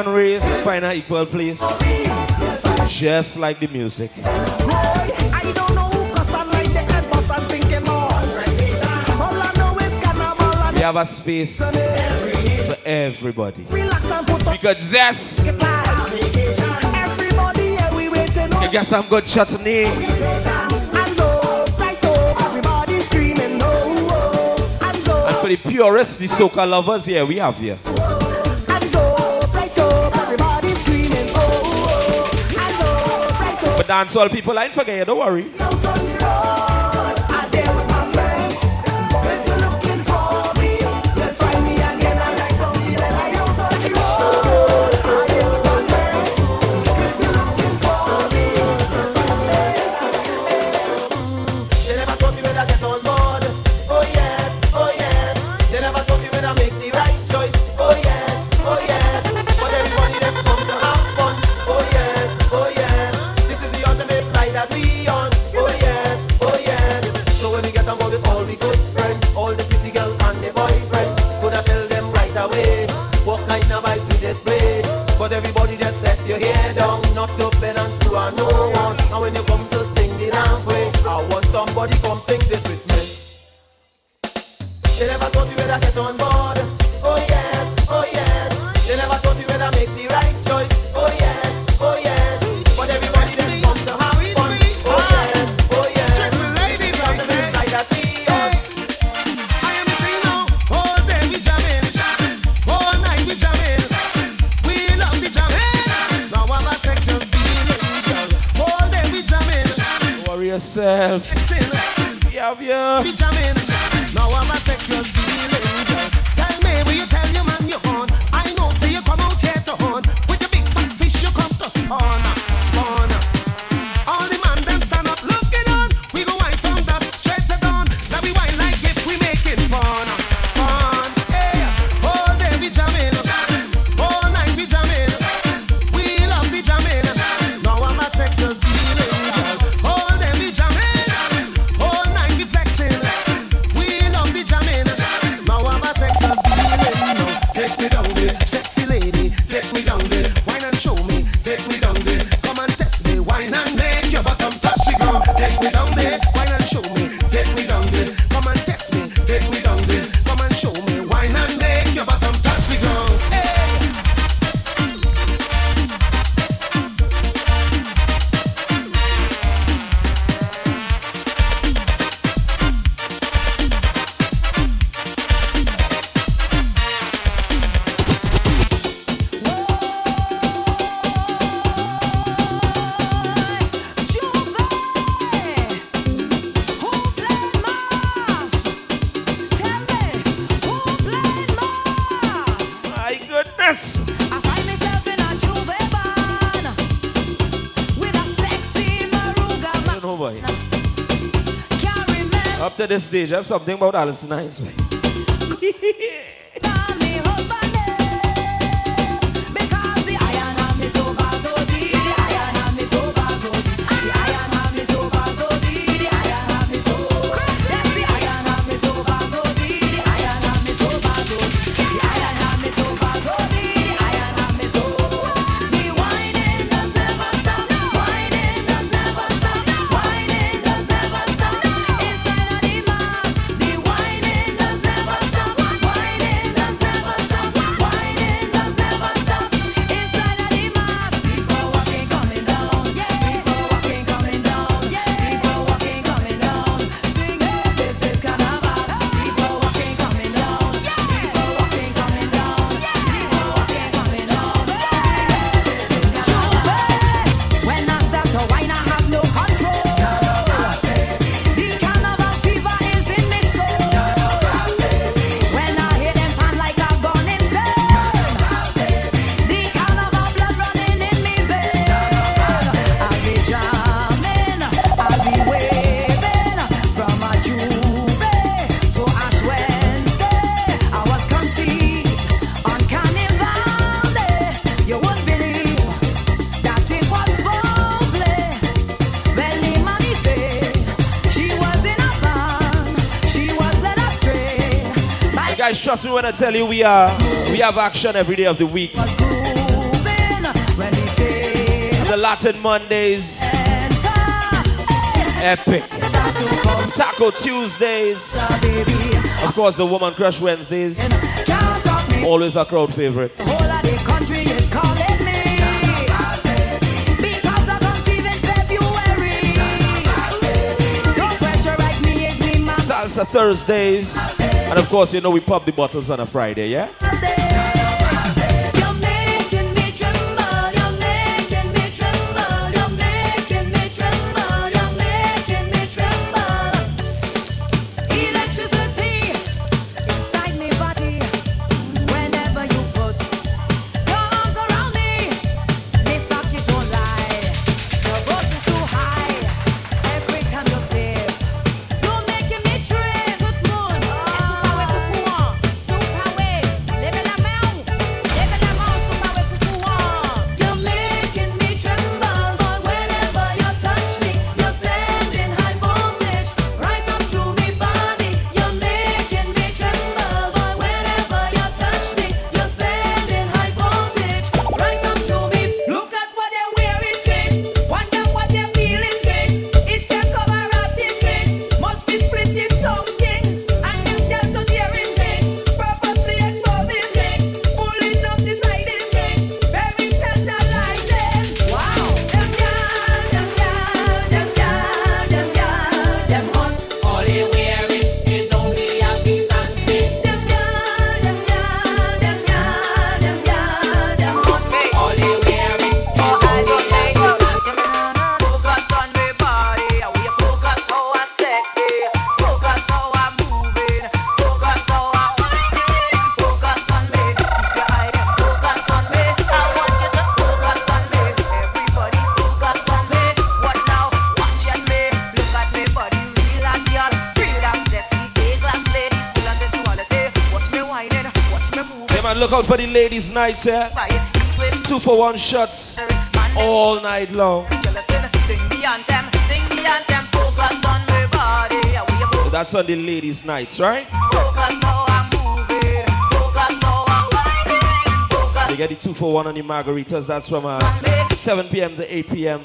and race find an equal place, just like the music. We have a space for everybody. Because yes, you get some good chutney. And for the purists, the soca lovers, yeah, we have here. But dancehall people, I ain't forget you, don't worry. No. this day. That's something about Alice Nice. Trust me when I tell you, we are we have action every day of the week. The Latin Mondays, epic. Taco Tuesdays, of course, the Woman Crush Wednesdays, always a crowd favorite. Salsa Thursdays. And of course, you know, we pop the bottles on a Friday, yeah? nights here. Two for one shots all night long. That's on the ladies' nights, right? You get the two for one on the margaritas. That's from uh, 7 p.m. to 8 p.m.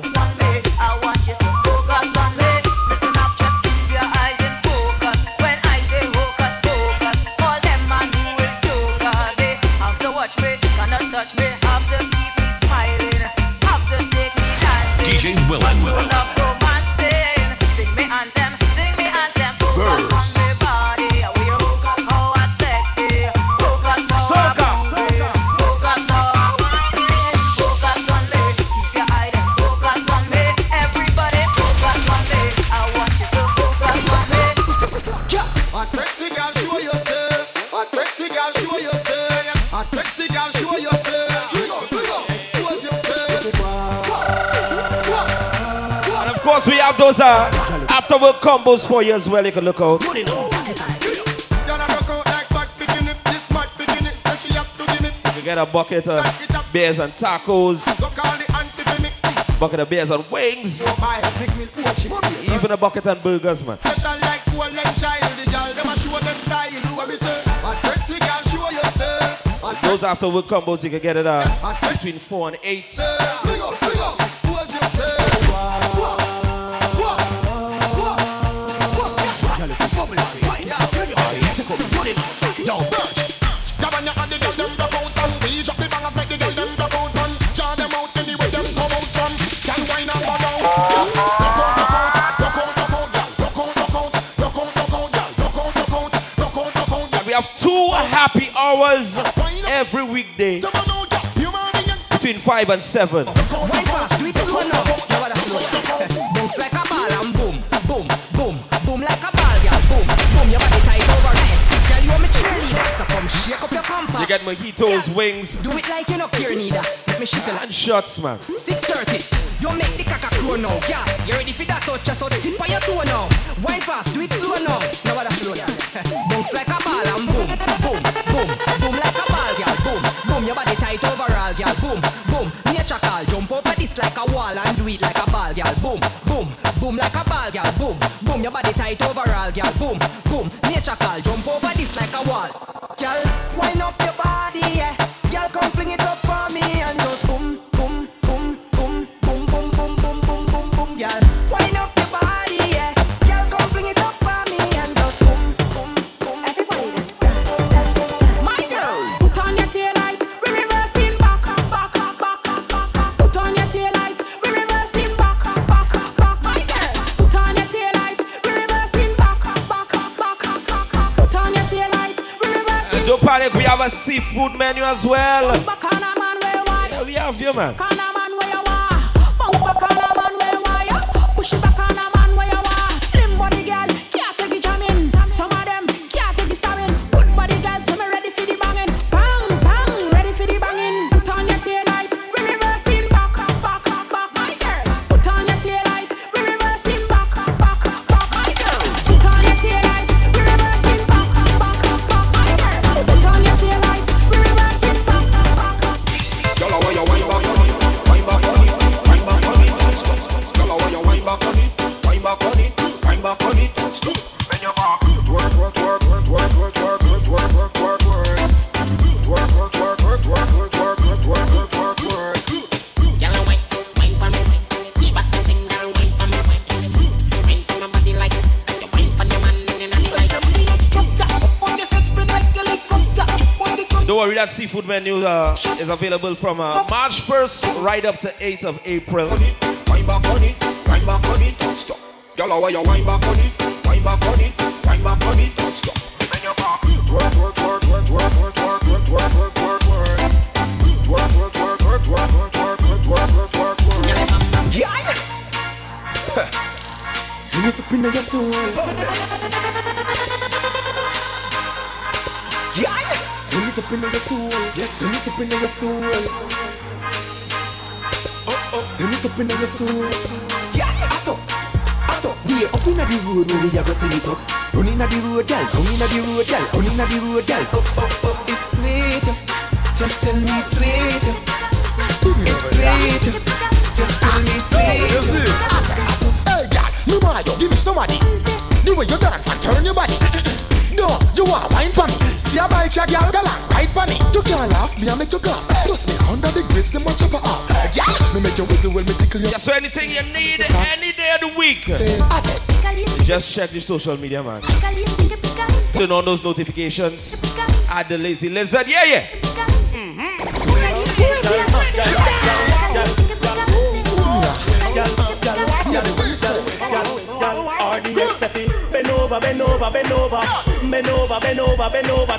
combos for you as well. You can look out. You get a bucket of beers and tacos. Bucket of beers and wings. Even a bucket and burgers, man. Those after work combos, you can get it uh, between 4 and 8. Happy every weekday between 5 and 7. Wine fast, do it slow now. Now what a slow down. Bounce like a ball and boom, boom, boom, boom like a ball, girl. Boom, boom, your body tight over right. Girl, you want me cheerleader, so come shake up your compa. You get mojitos, wings, Do it like you no care neither. Let me shake it like and shots, man. 6.30. You make the caca crow now, yeah. You ready for that touch? Just so tip on your toe now. Wine fast, do it slow now. Now what a slow down. Bounce like a ball and boom, body overall, girl. Boom, boom, nature call. Jump over this like a wall and do it like a ball, girl. Boom, boom, boom like a ball, girl. Boom, boom, your body tight overall, girl. Boom, boom, nature call. Jump over this like a wall. a seafood menu as well. Yeah, we have you, man. Seafood menu uh, is available from uh, March 1st right up to 8th of April. Wine back on it, wine back on it. Stop. Girl, I want wine back on it, wine back on it, wine back on it. Stop. Bend your back. Work, work, work, work, work, work, work, work, work, work, work, work. Work, work, work, work, work, work, work, work, work, work, work, work. Yeah. Sing it up in your soul. It up in your soul. Yeah. Sing it up in your soul. Oh, oh. Sing it up in your soul. Yeah. Ato. Ato. We up inna the road when we a go sing it up. Run inna the road, gal. Run inna the road, gal. Run inna the road, gal. Oh, oh, oh. It's sweet. Just tell me it's sweet. It's sweet. Just tell me it's sweet. Hey, girl, me want you give me somebody. The way you dance and turn your body. No, you want wine for me. See a bike, a girl, girl, and ride for me. You can't laugh, me I make you laugh. Plus me under the grades, them a chop her off. Yeah, me make you wiggle when me tickle you. Yeah, so anything you need any day of the week, just check the social media, man. Turn on those notifications. Add the lazy lizard. Yeah, yeah. Bend over, bend over, bend over, bend over, bend over, bend over.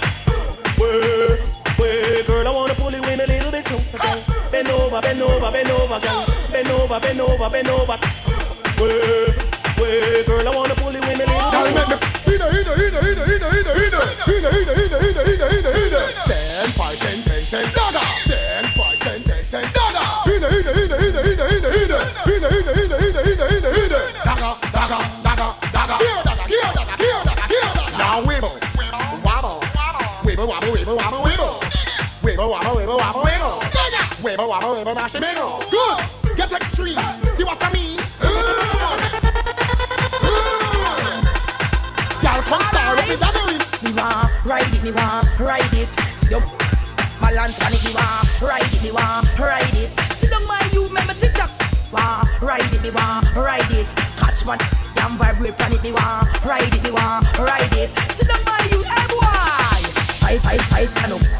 Work, work, girl, I wanna pull you in a little bit closer, girl. Bend over, bend over, bend over, girl. Bend over, bend over, bend over. Work, work, girl, I wanna pull you in a little Girl, bit. make me. Hina, hina, hina, hina, hina. Hina, hina, hina, hina, hina, Wobble, wibble, mash it, wiggle. Good. Get extreme. See what I mean? Girl, come start with me, daggering. Me want ride it, me want ride it. Sit down, balance on it, me want ride it, me want ride it. Sit down, my you, remember TikTok. Want ride it, me want ride it. Catch one, damn vibrate on it, me want ride it, me want ride it. Sit down, my you, hey boy. Five, five, five, and up.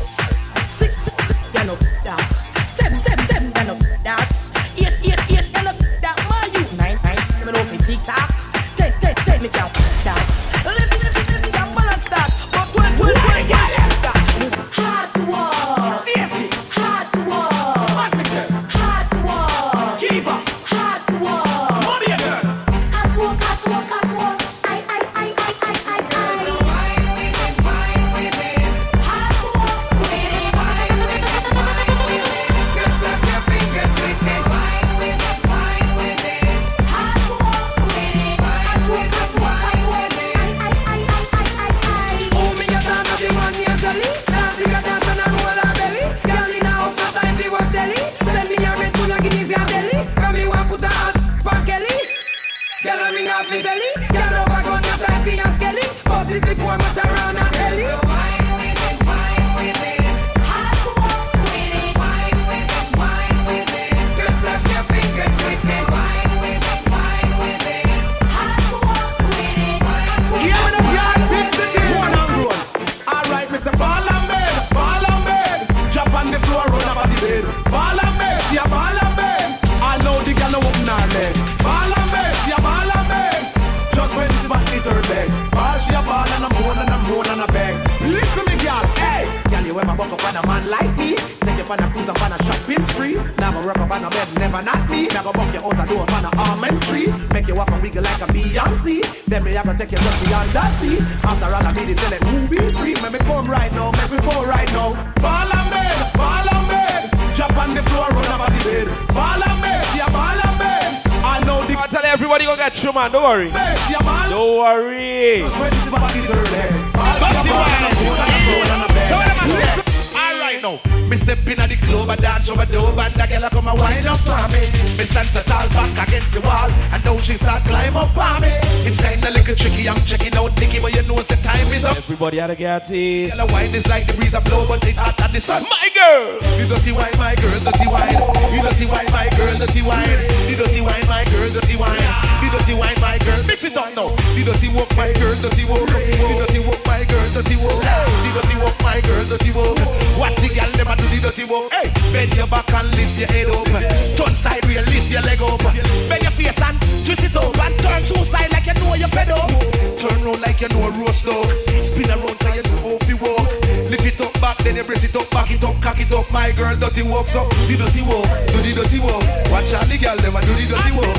Everybody had a get it. Girl a wine is like the breeze a blow, but it hot at the sun. My girl, you don't dirty wine, my girl, dirty wine. You don't dirty wine, my girl, dirty wine. You don't dirty wine, my girl, dirty wine. You dirty wine, my girl. Mix it up now. You dirty walk, my girl, dirty walk. You dirty walk, my girl, dirty walk. You dirty walk, my girl, dirty walk. Watch the girl never do the dirty walk. Hey, bend your back and lift your head up. Turn side real, lift your leg up. Bend your face and twist it up and turn two side like you know you're fed up. Turn round like you know a roast dog. Spin around like you know how to walk. Lift it up back, then you brace it up, back it up, cock it up. My girl, dirty walk, so the dirty walk, do the dirty walk. Watch out, the girl, a do the dirty walk,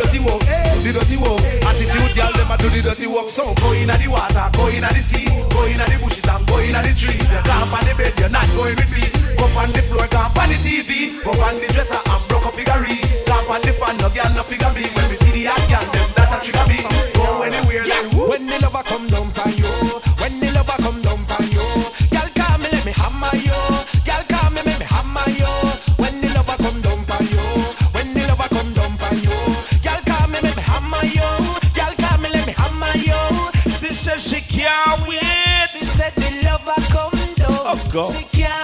dirty walk, the eh, dirty walk. Attitude, girl, them a do the dirty walk. So go in the water, go in the sea, go in the bushes and go in the tree. You camp on the bed, you're not going with me. Go on the floor, camp on the TV, go on the dresser and broke a figurine. Camp on the fan, no girl, no figure me. When we see the hot girl, down.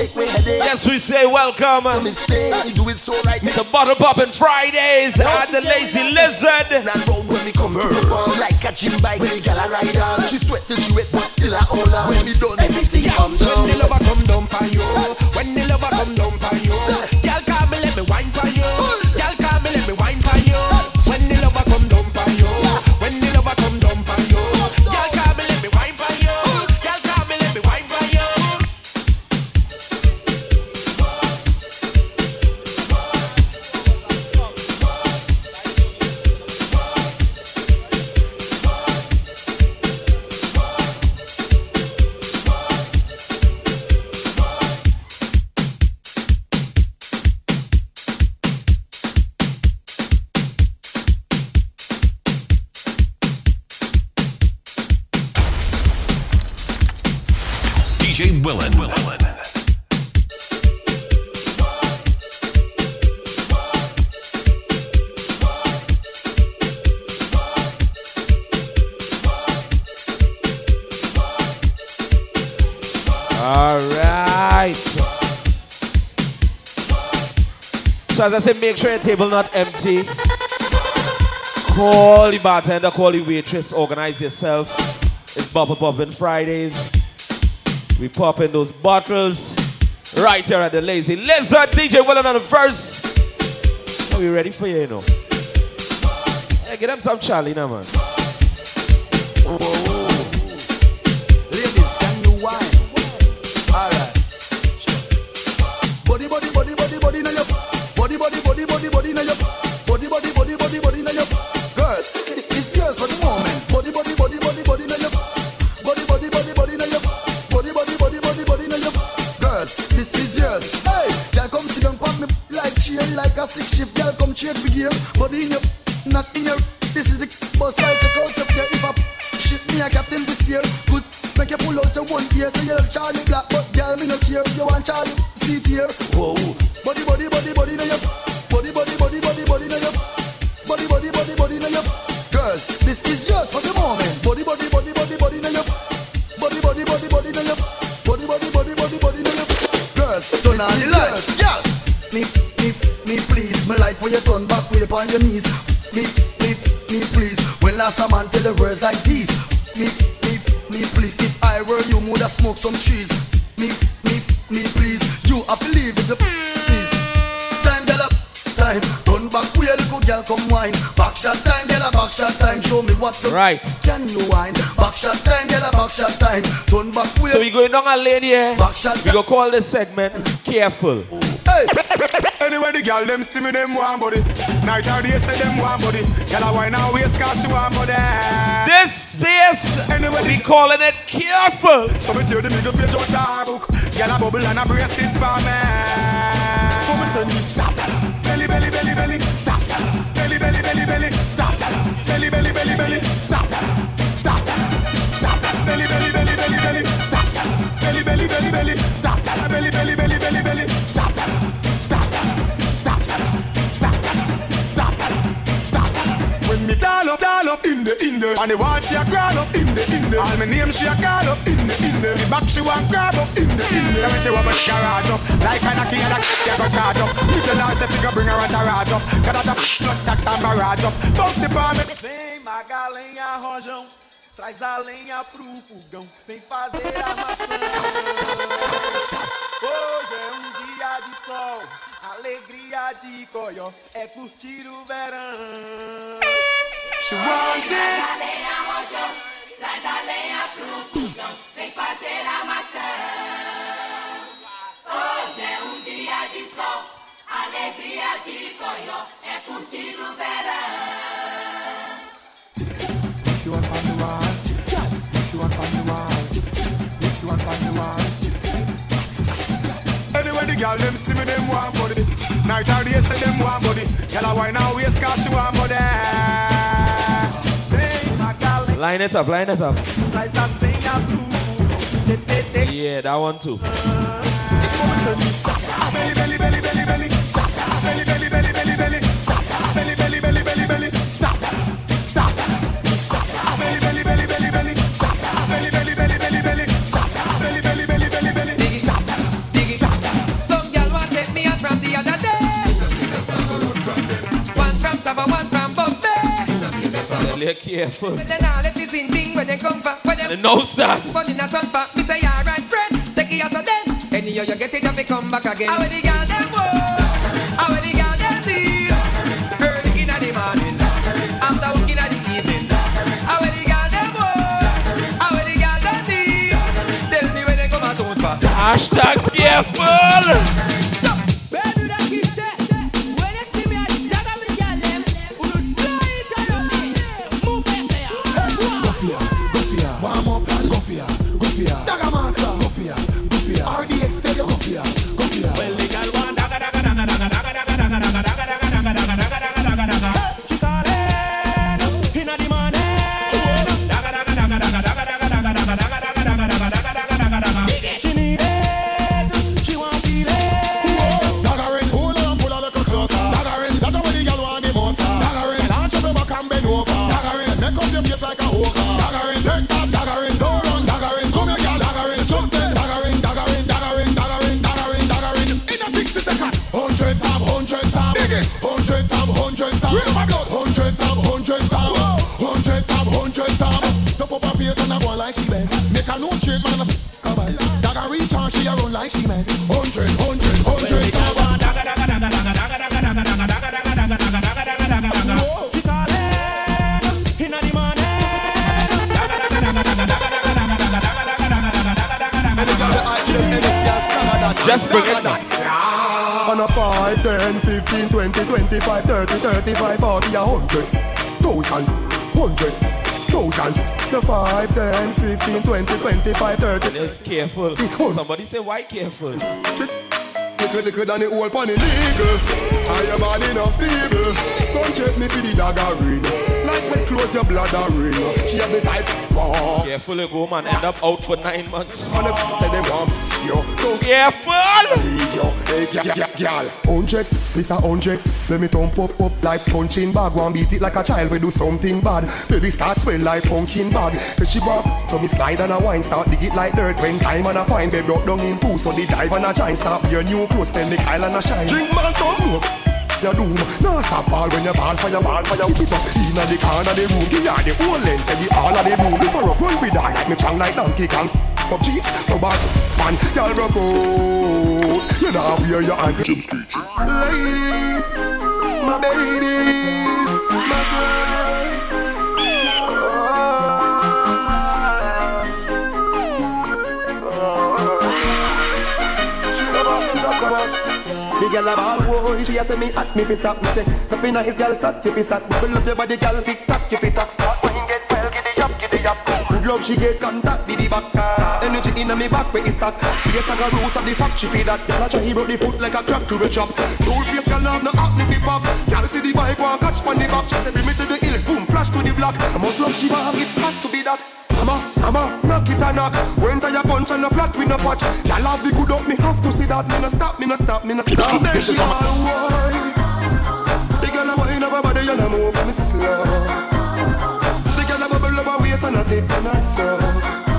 take away headache. Yes, we say welcome. No mistake, you do it so right. The Bottle Poppin' Fridays at the Lazy Lizard. And round when me come through, like a gym bike when the gal a ride on. She sweat till she wet, but still I hold on. When me done, everything come down. When the lover come down for you, when the lover come down I say, make sure your table not empty. Call the bartender, call the waitress, organize yourself. It's Bottle Poppin' Fridays. We pop in those bottles right here at the Lazy Lizard. DJ Willan on the verse. Are we ready for you, you know? Hey, get them some Charlie now, man. Your knees. Me, me, me, please. When last a man tell the words like these. Me, me, me, please. If I were you, would have smoke some trees. Me, me, me, please. You have to leave with the please. Time, girl, up. Time. Turn back way, little girl, come wine. Back shot time, girl, a back shot time. Show me what to. Right. Can you wine? Back shot time, girl, a back shot time. Turn back way. So we going down a lane here. We go call this segment Careful. Girl them see me, them want body. Night or day say them want body. Girl a wine and waist 'cause she want body. This space, we calling it careful. So me tear the middle page out her book. Girl a bubble and a brace it for me. So me send you stop. Belly, belly, belly, belly, stop. Belly, belly, belly, belly, stop. Belly, belly, belly, belly, stop. Stop. Stop. Belly, belly, belly, belly, belly, stop. Belly, belly, belly, belly, stop the in the, and the wall she a crawl up in the in the. All name she a call up in the in the. Back she want grab up in the in the. She want garage up, like a knocky and a go charge up. Bring her a up, got a plus tax and barrage up. The. Vem magalenha rojão, traz a lenha pro fogão, vem fazer a maçã. Hoje é um dia de sol, alegria de coió, é curtir o verão. She want it. Traz a lenha pro fogão, vem fazer a maçã. Hoje é um dia de sol, alegria de coió, é curtir o verão. Mix you one on the wall. Mix you one on the wall. Mix you one on the wall. Anyway, the girl them see me, them want body. Night or day say them want body. Girl a wine and waist 'cause she want body. Line it up, line it up. Traz a senha pro Yeah, that one too. Belly, belly, belly, belly, belly, stop. Belly, belly, belly, belly, But in a sun for me say alright friend, take it as a then. Anyhow you get it, you fi come back again. How the girl them walk? How the girl them feel? Early inna the morning, after work inna the evening. How the girl them walk? How the girl them feel? Tell me when they come out on for. Hashtag careful. 35, 40, a hundred, thousand, hundred, thousand. The 5, 10, 15, 20, 25, 30. Just careful. Somebody say why careful? Little, little than the old pony legal. I am in a feeble. Come check me for the dagger ring. Like me close your bladder ring. She have the type. Wow. Careful, go man. End up out for nine months. On the say they want yo. So careful. Yo, hey, yeah, girl. Hundreds, this a hundreds. Let me thump up up like punching bag. One beat it like a child. We do something bad. Baby start swell like pumpkin bag. Cause she bop, so me slide and a wine. Start dig it like dirt. When time and a fine, baby broke down in two. So the dive and a shine. Stop your new clothes, spend the Kyle and a shine. Drink man, don't smoke. Your doom, now stop ball when you ball for your ball for your keep up in the corner the room. Give ya the whole length and the all of the room. Before you run with that like me chang like Donkey Kong. Up cheese, so bad, man, y'all rock out. You know where your hand Jim Screech. Ladies, my ladies, my girls. The girl a ball boy, she a say me hot, me fi stop. Me say, top inna his girl sat, he sat, bubble up your body, girl, tick tock, it tock. Love, she get contact, diddy back. Energy inna me back, where it stack. Yes, like a rose of the fact, she feed that. Girl a try he broke the foot like a crack to a chop. Two face girl have no acne fi pop. Girl see the bike one catch pon the back. She say, bring me to the hills, boom, flash to the block. I must love she want, it has to be that. Mama, mama, knock it a knock. When tire punch and a flat we no watch. Y'all have the good up, me have to see that. Me no stop, me no stop, me no stop. Then she all wine. The girl a wine up her body and a move me slow personality for not so.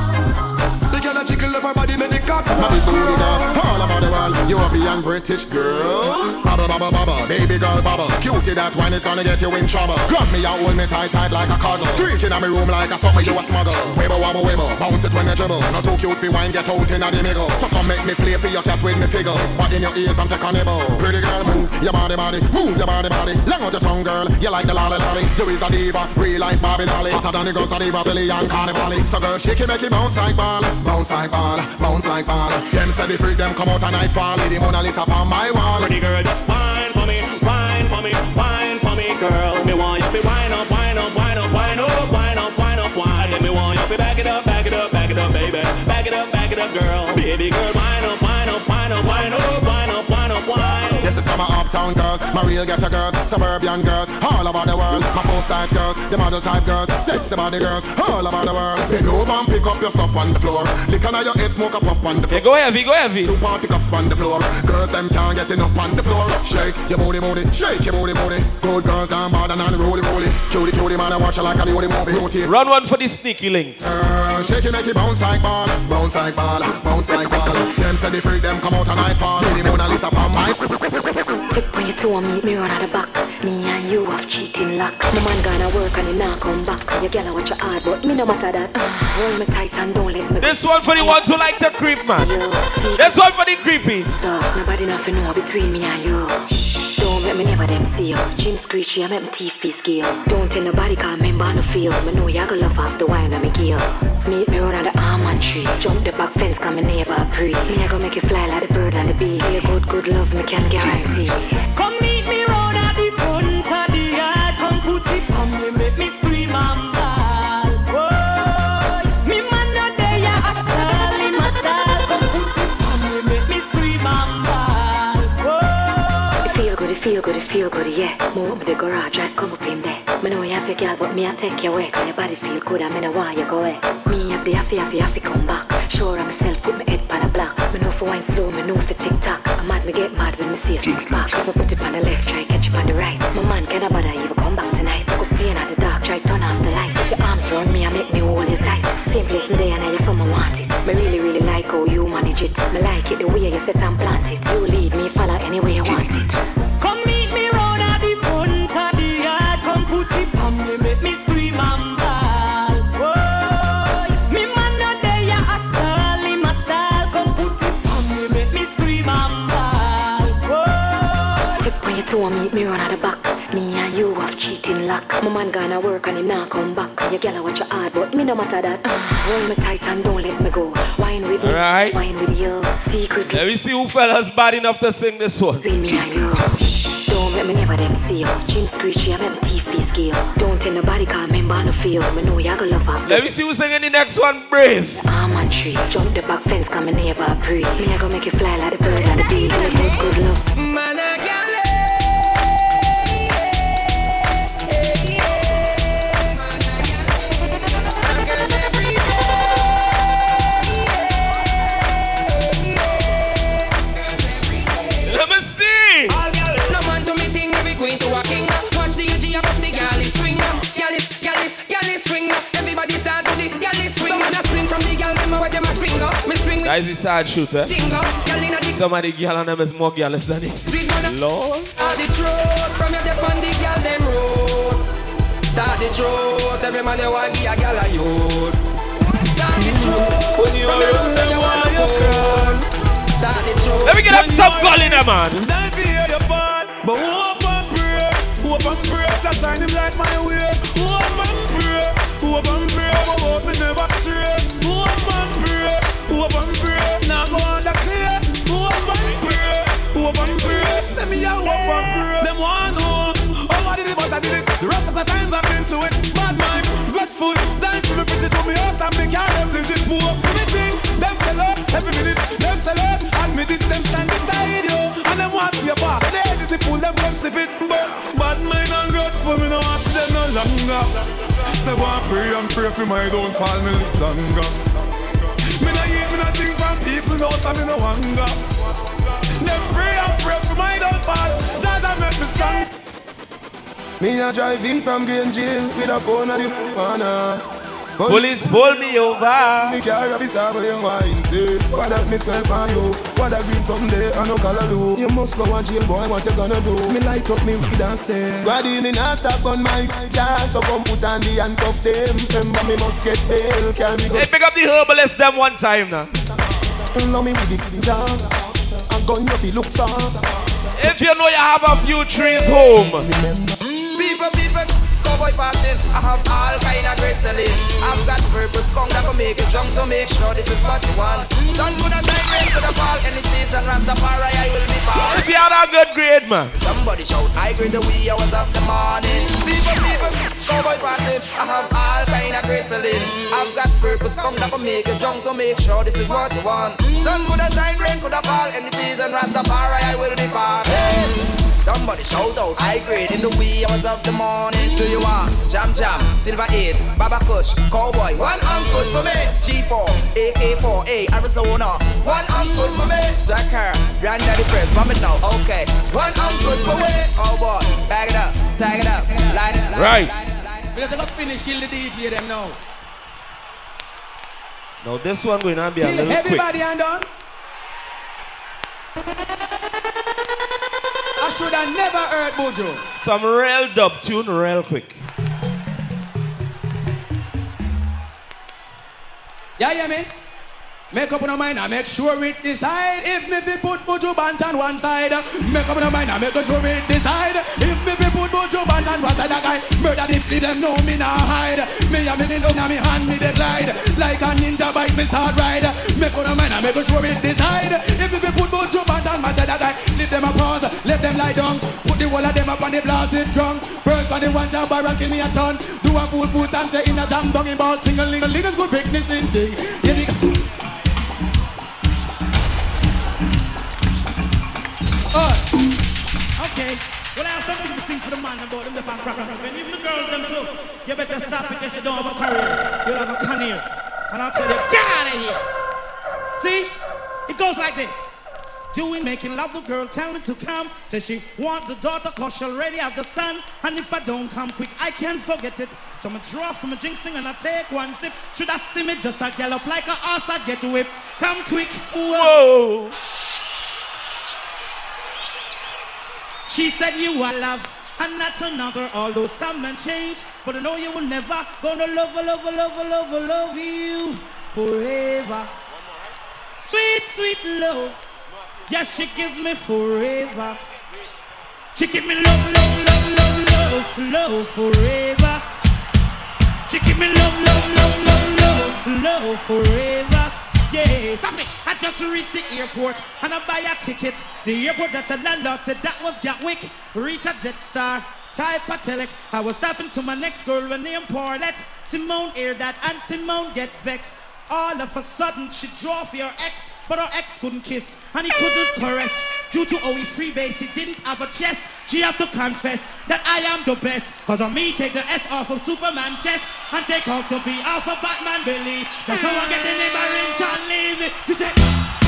The girl a jiggle up her body, make the cock My big booty girl, all about the world. European, British girl. Bubble, bubble, bubble, baby girl, bubble. Cutie, that wine is gonna get you in trouble. Grab me and hold me tight, tight like a cuddle. Screeching in my room like a something you a smuggle. Wibble, wobble, wibble, bounce it when you dribble. Not too cute for wine, get out in the middle. So come make me play for your cat with me figure. Spot in your ears, I'm take nibble. Pretty girl, move your body, body, move your body, body. Long out your tongue, girl. You like the lolly, lolly. You is a diva, real life Barbie Dolly. Hotter than the girls of the Brazilian carnival. So girl, shake it, make it bounce like ball, bounce like ball, bounce like ball. Them say the freak, them come out a nightfall. Lady Mona Lisa on my wall. Pretty girl, just wine for me, wine for me, wine for me, girl. Me want you to wine up, wine up, wine up, wine up, wine up, wine up, wine. And me want you to back it up, back it up, back it up, baby. Back it up, back it up, girl. Baby girl, uptown girls, my real ghetto girls, suburban girls, all about the world. My full size girls, the model type girls, sexy body girls, all about the world. Bend over and pick up your stuff on the floor. Lick on your head, smoke a puff on the floor. Yeah, go heavy, go heavy. Two party cups on the floor. Girls them can't get enough on the floor. Shake your booty, booty, shake your booty, booty. Good girls down bad and roly, roly. Cutie, cutie man, I watch her like a the movie. Rotate. Run one for the sneaky links. Girl, shake it, make it bounce like ball, bounce like ball, bounce like ball. Them say the freak, them come out a nightfall. Lady Mona Lisa on my. Tip on your toe and meet me run at the back. Me and you have cheating luck. My man gonna work and he not come back. Your girl watch your hard, but me no matter that. Hold me tight and don't let me. This one for the ones who like to creep, man. This one for the creepies. So, nobody nothing know between me and you. Don't make me never them see you. Jim screechy, I make my teeth be skill. Don't tell nobody cause member no feel. Me know you go love half the wine when me give. Meet me on the almond tree. Jump the back fence, come my neighbor pre. Me I go make you fly like the bird and the bee. Be a good, good love, me can guarantee. Come me feel good, feel good, feel yeah. Move me the garage, drive, come up in there. Me know you have a girl, but me I take you away. Cause your body feel good, and me know why you go away. Me have the happy, happy, happy come back. Sure of myself, put my head pan a block. Me know for wine slow, me know for tick tock. I'm mad, me get mad when me see a six pack. If I put it on the left, try catch it on the right. My man can I bother even come back tonight. Go stay in the dark, try turn off the light. Put your arms around me and make me hold you tight. Same place me there and I some want it. Me really, really like how you manage it. Me like it the way you set and plant it. You lead me, follow any way you want it. Cheating luck. My man gonna work and him not come back. Your girl watch your hard, but me no matter that. Hold me tight and don't let me go. Wine with me, Alright. wine with you. Secretly Let me see who fellas bad enough to sing this one. between me and you. Don't make me never them see you. Jim screechy, I make my teeth be skill. Don't tell nobody cause member no feel. Me know you go love after. Let me see who singing the next one, Brave. Ah, Almond tree, jump the back fence, come my neighbor pre. Me I go make you fly like the bird and the bee. Good, good love. Man, I got That is the side shooter. Eh? dingo. Gal in a Some of the girl on them is more girls than it. Lord. The truth from your on the gal them road. Start the truth, every man you want give a youth. Start the truth from your house say you want a phone. Start the truth. Let me get up some girl in there, man. Hear your part, but hope and pray, hope and pray shine him like my way. Hope and pray, hope and pray, but hope never did it, I. The roughest of times I've been through it. Bad mind, grateful, dying for me, fridge to me house and me car, them legit poor. Me things, them sell out every minute, them sell out, admit it, them stand beside you, and them want to see your back. They easy pull them come sip it, but bad mind and grateful, me no want see them no longer. So go and pray and pray for my downfall, me live longer. Me no hate, me no think from people, no, so me no hunger. Them pray and pray for my downfall, Jah make me strong. Me a driving from Green Jail with a phone on the corner. Police pull me over. Me carry a his over your wine say What that me smell for you? What that green someday I no color do. You must go and jail boy what you gonna do? Me light up me weed and say Squaddy me nah stop on my chance So come put on the handcuff them. Remember me must get bail. Carry me go Hey, pick up the herbalist them one time now. Love me with the job A gun you fi look for. If you know you have a few trees home. People, people, cowboy passing. I have all kind of great selling. I've got purpose, come that will make you drunk, so make sure this is what you want. Sun good and shine, rain could fall. Any season, Rastafari, I will be found. If you had a good grade, man. Somebody shout, I grade the wee hours of the morning. People, people, cowboy passing. I have all kind of great selling. I've got purpose, come that will make you drunk, so make sure this is what you want. Sun good and shine, rain could fall. Any season, Rastafari, I will be found. Hey. Somebody shout out, I grade in the wee hours of the morning. Do you want jam jam, silver eight, Bubba Kush, cowboy? One ounce good for me. G4, AK4, A Arizona. One ounce good for me. Jack Car, Granddaddy Press, vomit now. Okay, one ounce good for me. Oh boy, bag it up, tag it up, line it. Right. We have to finish kill the DJ them now. Now this one going to be a Kill little quick. everybody and done. I should have never heard Buju. Some real dub tune, real quick. Yeah, yeah, me. Make up your mind and make sure it decide if me fi put Buju Banton one side. Make up your mind and make sure it decide if me fi put Buju Banton one side. That guy murder sleep them know me nah hide. Me a me the look me hand me the glide like a ninja bike me start ride. Make up your mind and make sure it decide if me fi put Buju Banton one side. That guy leave them a pause, let them lie down. Put the whole of them up on the blasted drum. First on the one job bar and kill me a ton. Do a full foot and say in a jam down ball. Single little niggas good break this thing. Here we go. Okay. Well, I have something to sing for the man about them, the back cracker. And even the girls, them too. You better stop it, else you don't have a career. You'll have a career. And I'll tell you, get out of here. See? It goes like this. Doing making love the girl, tell me to come. Say she want the daughter cause she already have the son. And if I don't come quick, I can't forget it. So I'm draw from a jinxing and I take one sip. Should I see me just a gallop like a horse I get whipped. Come quick. Oh. Whoa. She said you are love and not another, although some men change. But I know you will never gonna love, love, love, love, love you forever. Sweet, sweet love. Yeah, she gives me forever. She give me love, love, love, love, love, love forever. She give me love, love, love, love, love, love forever. Yeah, stop it. I just reached the airport and I buy a ticket. The airport that a landlord said that was Gatwick. Reach a Jetstar, type a telex. I was stopping to my next girl when named Paulette. Simone hear that and Simone get vexed. All of a sudden she draw for your ex, but her ex couldn't kiss and he couldn't caress. Due to he freebase, he didn't have a chest. She have to confess that I am the best. Cause on me take the S off of Superman chest and take off the B off of Batman belly. That's how I get the name of Rington Levy. You take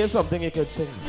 that something you could sing.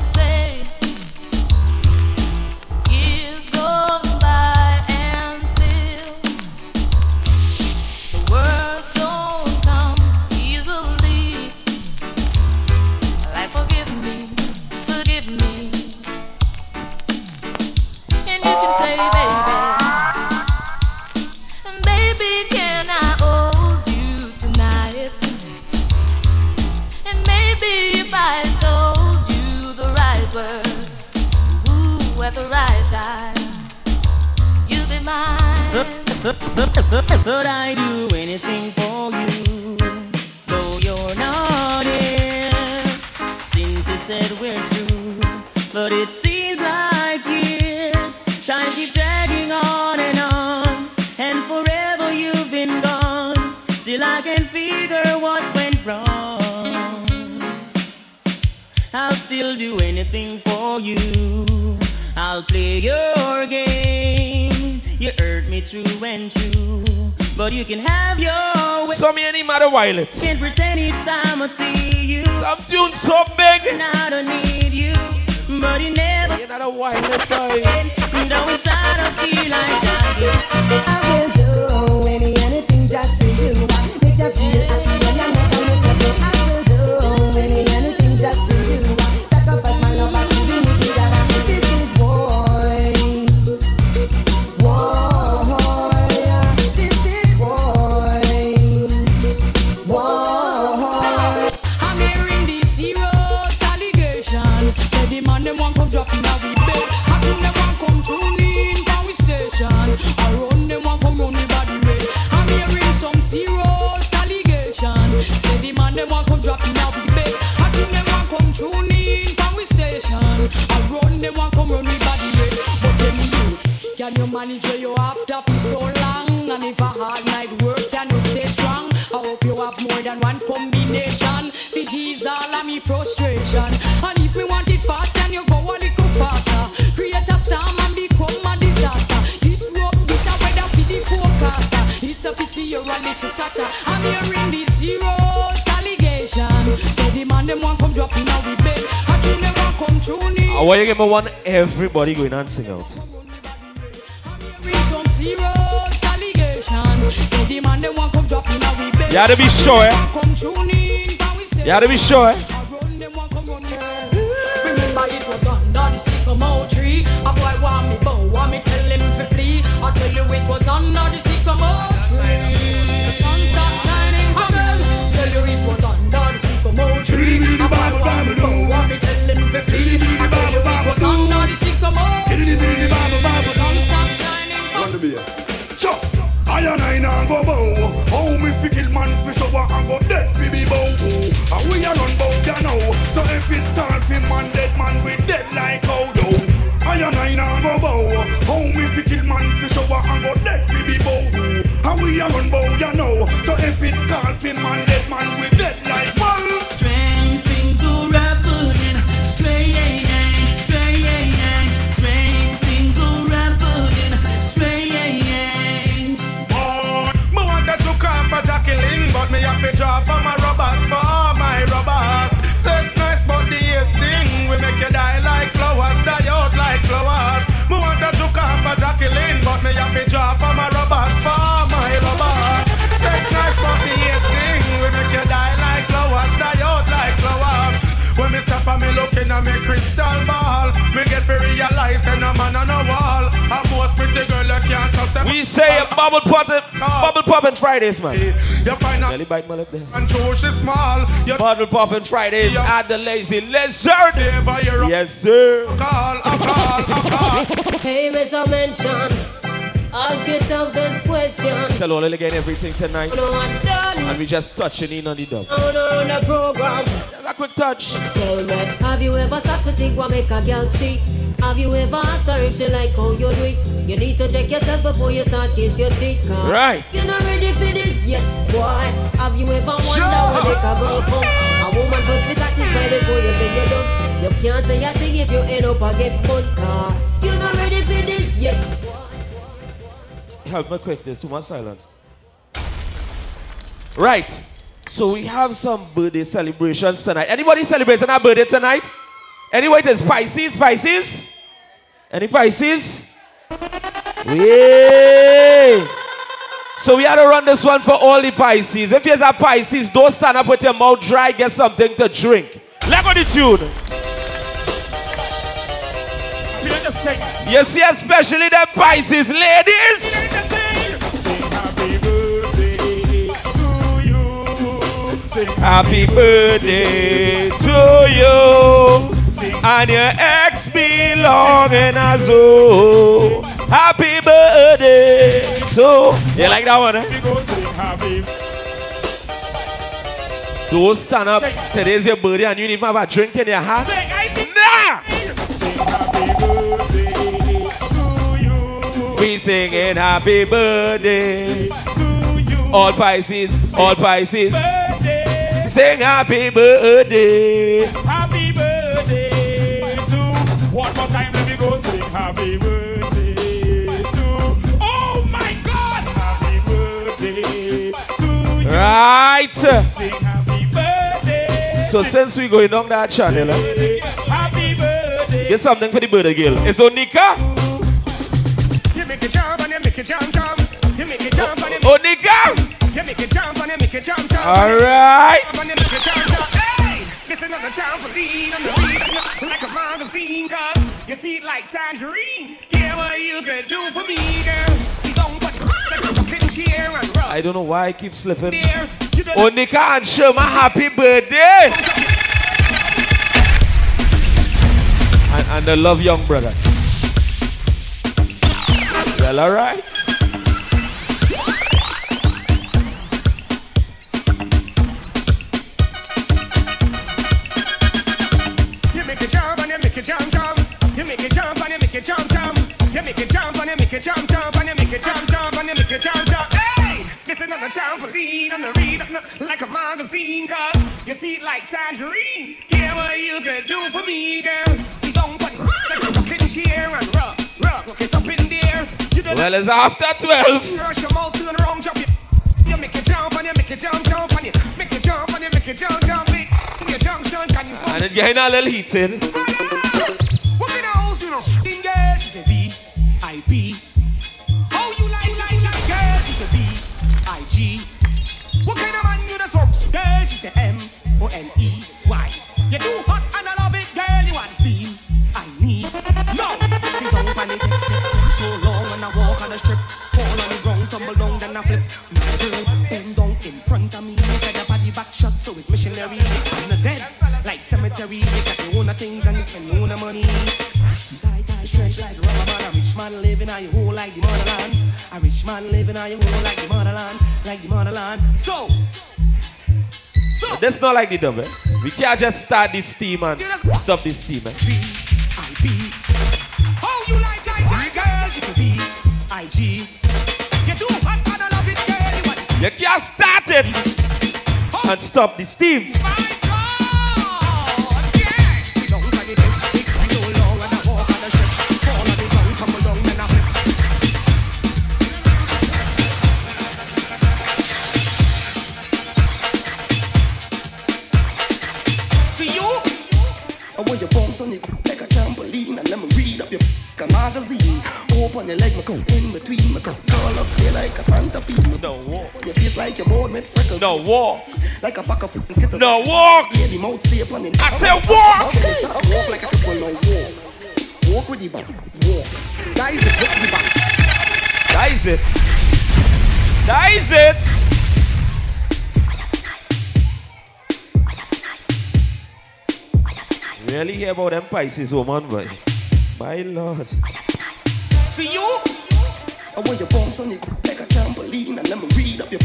Number one, everybody going and sing out. You gotta be sure. Eh? You gotta be sure. Eh? Fridays, man. You find a belly bite man up there. And Josh is small. Your bottle popping Fridays at the lazy lizard. Yes, sir. Call, call, call. Hey, miss Mr. Mention. Ask yourself this question. Tell all again everything tonight. No, and we just touching in on the dub. On a program. Just a quick touch. Tell me, have you ever stopped to think what make a girl cheat? Have you ever asked her if she like how you do it? You need to check yourself before you start kiss your teeth. Right. You're not ready for this yet, boy. Have you ever wondered sure. where they can go from? A woman must be satisfied before you say you're done. You can't say a thing if you end up a get fun car. You're not ready for this yet. Help me quick, there's too much silence. Right. So we have some birthday celebrations tonight. Anybody celebrating a birthday tonight? Anyway, it is Pisces, Pisces. Any Pisces? Yeah. So we had to run this one for all the Pisces. If you're a Pisces, don't stand up with your mouth dry. Get something to drink. Let go the tune. Yes, yes, especially the Pisces ladies. Happy birthday to you and your ex be long and as oh. Happy birthday. So, you like that one, eh? Those stand up, today's your birthday and you even have a drink in your hand. We singing happy birthday. to you. All Pisces, all Pisces. Sing happy birthday. Go sing happy birthday to. Oh my God! Happy birthday to you. Right. Sing happy birthday. So since we going down that channel, eh, Happy birthday. get something for the birthday girl. It's Onika. You make it jump and you make it jump jump. You make it jump and you Onika. You make it jump and you make it jump jump. All right. Jump and you make it jump jump. Hey, this another trampoline on the beat like a magazine. You see it like tangerine. Yeah, what you could do for me, girl. See, don't put like a fucking chair and rock. I don't know why I keep slipping. Onika and Sherma, happy birthday. And, and I love young brother. Well, all You make it jump and you make it jump jump and you make it jump jump and you make it jump jump. Hey, this is another trampoline on the read uh, like a magazine, girl. You see it like tangerine. Yeah, what you could do for me, girl. See, don't put like a chair and rock, rock, rock it up in there. You don't Well, it's after 12. Rush your mouth the wrong jump. You, make it jump and you make it jump jump and you make it jump and you make it jump jump. It, your junction can you And it's getting a little heated. What kind of house you know? In I P. How you like, like, like, girl, she's a V, I G. What kind of man you the smoke? Girl, she's a M, O N E, Y. You're too hot and I love it, girl, you want steam. I need, no. Down on it, so long when I walk on the strip. Fall on the ground, tumble down, then I flip. My girl, bend down in front of me. Get the body back shot, so it's missionary. I'm not dead, like cemetery. You got your own things and you spend your own money. Man. A rich man living on your whole like the motherland. A rich man living on your whole like the motherland, like the motherland. So, But That's not like the dub, eh? We can't just start this steam and stop this steam, eh? how you like, like, like, girl, she's a V, I G. You too hot and I love it, girl. You You can't start it and stop the steam. See board with. No walk. Like a pack of f***ing skittles. No walk. Yeah, the mouth stay upon it. I said walk. Walk like a people no walk. Walk with the back. Walk. Guys, it's with the back. That is it. That is it. Really hear about them Pisces woman, but my lord. See you? I want your bounce on it like a trampoline and let me read up your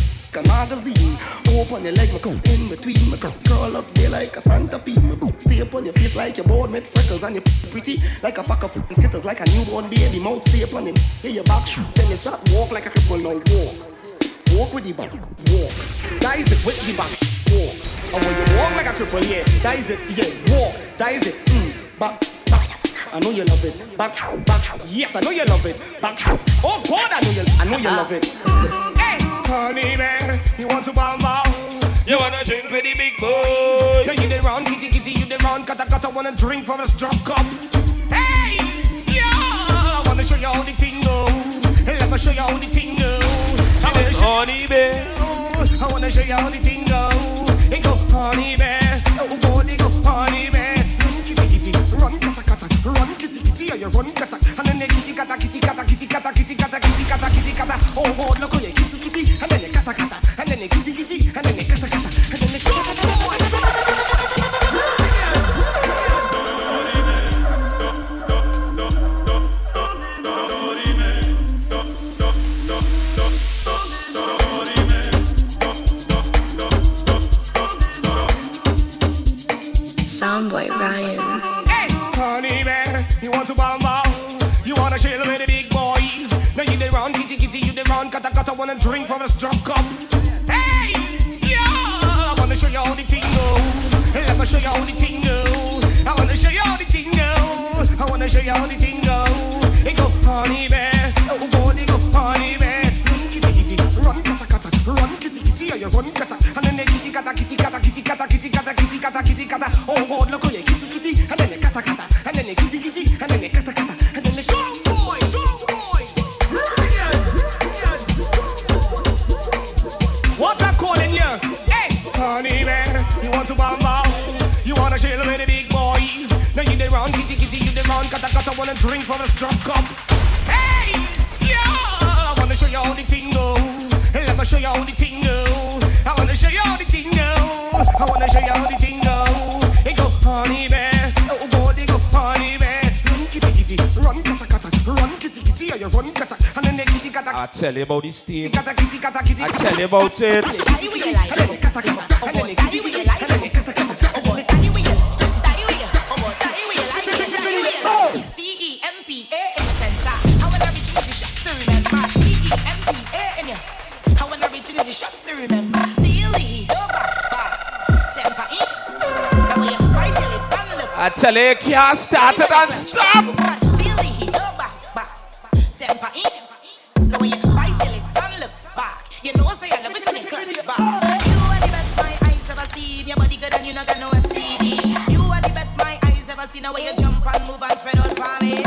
magazine. Open your leg, my come in between my come curl up there like a Santa Fe. My boot stay up on your face like your board with freckles and you pretty like a pack of f***ing skittles like a newborn baby. Mouth stay up on it. Hear your back, then you start walk like a cripple now walk. Walk with the back, walk. That is it with the back, walk. And when you walk like a cripple, yeah, that is it, yeah, walk. That is it, mm, back. I know you love it. Back, back. Yes, I know you love it. Back. Oh God, I know you, I know you love it. Hey, honey man, you want to bomb out? You wanna drink with the big boys? Yeah, you the round, kitty kitty, you the round, kata wanna drink from us drop cup. Hey, yeah, I wanna show you all the thing go. Let me show you how the thing go. I wanna show Honey bear. I wanna show you all the thing go. It go honey bear, oh body go honey bear run, kata kata, run, kitty kitty, yeah, you run, kata, and then kitty kata, kitty kata, kitty kata, kitty kata, kitty kata, kitty kata, oh boy, look kitty kitty, and then kata kata, and then kitty kitty, and then kata kata, and then kata kata. Soundboy Ryan. Kata wanna drink from a strong cup. Hey, yeah, I wanna show you how the thing. Let me show you how the thing. I wanna show you how the thing. I wanna show you how the thing. It go honey bear, oh boy, it go honey bear. Kitty kitty, run kata kata, run kitty kitty, you run kata, and then kitty kata kitty kata kitty kata kitty kata kitty kata kitty kata. Oh God, look you kitty kitty, and then kata kata, and then kitty kitty, and then kata Hey, honey man, you want to bomb out? You wanna chill with the big boys? Now you the round kitty kitty, you the round kata kata wanna drink from a strong cup. Hey, yeah, I wanna show you how the thing go. Hey, let me show you how the thing go. I wanna show you all the thing go. I wanna show you how the thing go. It goes honey I tell you about this team. I tell you about it. Shots to remember. Heat, go back, back. Temper in. The way you bite your lips and look. I tell you, can't start it and stop. Heat, go back, back. Temper in. Way you jump and move and spread out for me.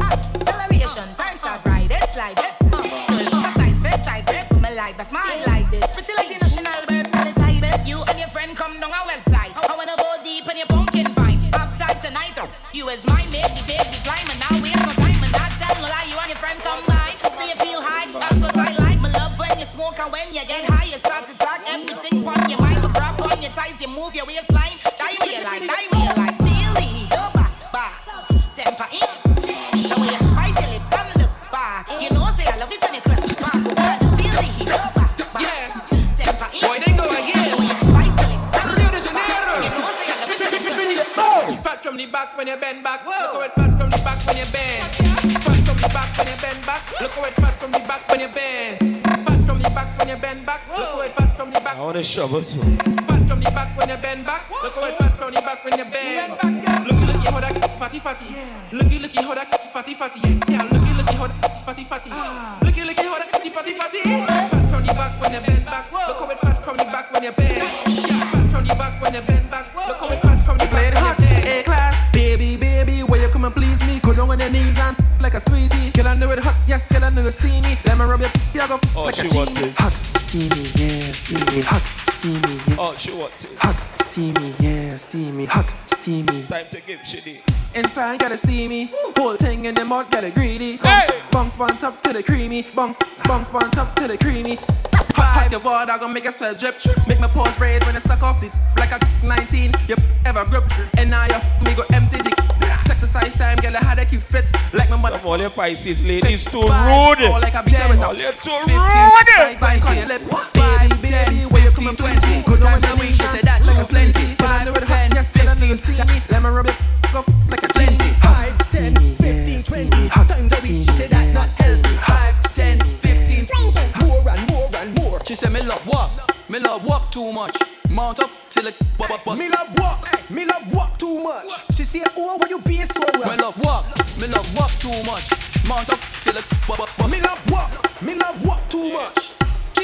Acceleration, time start right, it's like it. Uh, well, size fit tight, grip me like that's mine like this. Pretty like the national birds the tigers. You and your friend come down our west side. I wanna go deep in your pumpkin back. I want too. Fat from the back when you bend back. Look how it fat from the back when you bend. Back. Looky, looky how that fatty fatty. Looky, looky how that fatty fatty. Yes, yeah. Looky, looky how that fatty fatty. Looky, looky how that fatty fatty fatty. Fat from the back when you bend back. Look how it fat from the back when you bend. Fat from the back when you bend back. Look how it fat from the back when you bend. A class, baby, baby, where you come and please me? Go down on your knees and [laughs] like a sweetie. Girl, I know it hot, yes, girl, I know it's steamy. Let me rub your, [laughs] you go Oh, like she a genie. Hot, steamy, yeah, steamy, hot, sure Hot, steamy, yeah, steamy. Hot, steamy. Time to give shitty. Inside got it steamy. Whole thing in the mouth got it greedy. Hey. Bumps on top to the creamy. Bumps, bumps on top to the creamy. Hot, hot your water, gonna make a sweat drip. Make my pores raise when I suck off the like a 19. Yep, ever grip. And now you me go empty the exercise time, girl. I had to keep fit. Like my mother. Some all your Pisces ladies too rude. All like a beat All you too rude. Bye, bye, bye, bye, bye, bye, Baby, bye, bye, 15, 20. Good times a week, she said that she was plenty. Five, ten, fifteen, steamy. Let me rub it up like a chinty. Five, ten, fifteen, twenty. Times a week, she said that's not healthy. Five, ten, fifteen, twenty. More and more and more. She said me love walk, me love walk too much. Mount up till it b- b- bust. Me love walk, me love walk too much. She said, Oh, why you being so rough? Me love walk, me love walk too much. Mount up till it b- b- bust. Me love walk, me love walk too much.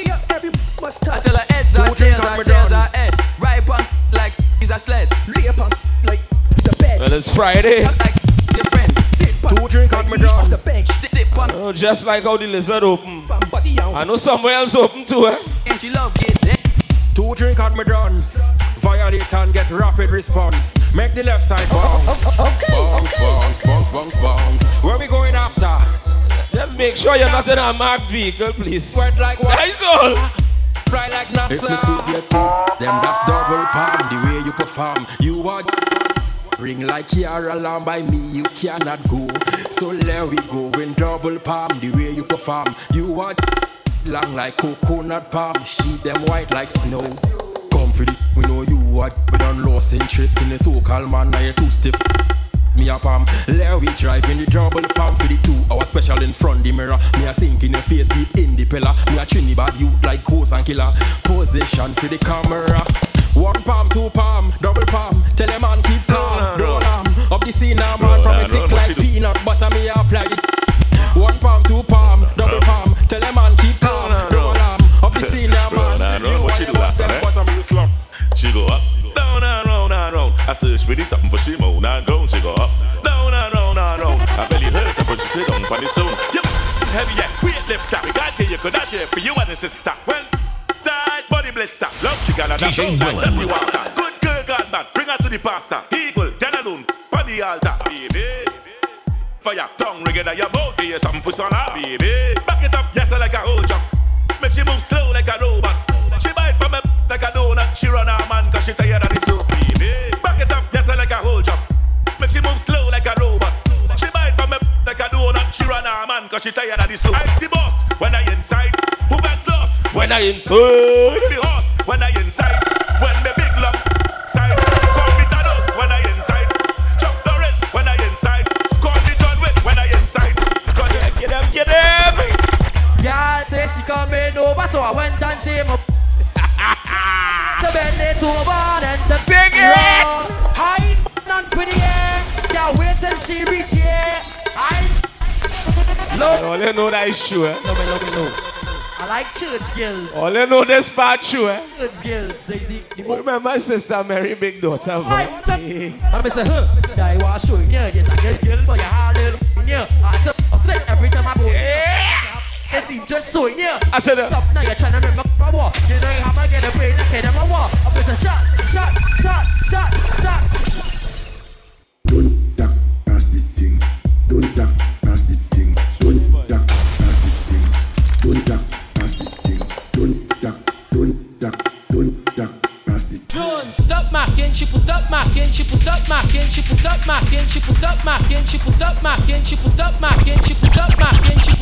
She up every must I touch. tell her heads are tails are tails are head. Right on like he's a sled. Lay upon like it's a bed. Well, it's Friday. Like your. Sit Two drink at me off the bench. Sit, sit on Oh, just like how the lizard open. Bam, body out. I know somewhere else open too, eh? and she love get there. Two drink at me dance. Violate and get rapid response. Make the left side bounce. Okay, Bounce, okay. bounce, bounce, bounce, bounce. Where we going after? Just make sure you're not in a marked vehicle, please. Word like what? Nice all. Fly like NASA. If me squeeze your thing, them that's double palm. The way you perform, you are. Ring like your alarm by me, you cannot go. So there we go in double palm. The way you perform, you are. Long like coconut palm, sheet them white like snow. Come for the, we know you what, we done lost interest in the so-called man, now you too stiff. Me a palm. There we drive in the double palm for the two hour special in front the mirror. Me a sink in your face deep in the pillar. Me a trini bad you like coast and killer. Position for the camera. One palm, two palm, double palm. Tell a man keep calm. Roll arm up the scene now, man. From a tick like peanut butter, me apply it. One palm, two palm, double palm. Tell a man keep calm. Roll arm up the scene now, man. Round and round, what she do last Them night? bottom you slump. She go up, I search for this something for she moan and groan. She go up, down and round and round. I belly hurt her, but she sit down on the stone. Yep, heavy yeah, weight lift stop. We got here, you could dash here for you and the sister. Well, tight body blister. Love she got a DJ out like Willan. dirty water. Good girl, God man, bring her to the pastor. Evil, then alone, on the altar, baby. Fire, tongue ringing at your mouth, you something for son, baby. Back it up, yes, I like a whole jump. Make she move slow like a robot. She bite from me like a donut. She run her man cause she tired of the. Back it up, yes, I like a whole jump. Make she move slow like a robot. She bite from me like a donut. She run her man cause she tired of the slow. I'm the boss when I inside. Who gets lost? When I inside. I'm The horse when I inside. When the big lump side. Call me Thanos when I inside. Chop the wrist when I inside. Call me John Wick when I inside. Cause get him, get him. Girl say she coming over, so I went and she mo- to bend it over and to sing it. I on for the air. Can't wait till she reach here. I All you know that is true, eh? love me, love me, love. I like church girls. All you know this part true, eh? Church girls. They the, the Remember sister Mary Big Daughter, boy. I'm say, huh? Yeah, you want to show you, yes, I get girl, but you hard little, yeah. I I say every time I go, yeah. It's just so, yeah. I said, uh, Stop now, you're trying to remember I want. You know how I get a brain, I can never want. I was a shot, shot, shot, shot, shot. Don't duck past the thing. Don't duck past the thing. Don't duck past the thing. Don't duck past the thing. Don't duck, don't duck, don't duck past the she will stop macking, she will stop macking, she will stop macking, she will stop macking, she will stop macking, she will stop macking, she will stop macking, she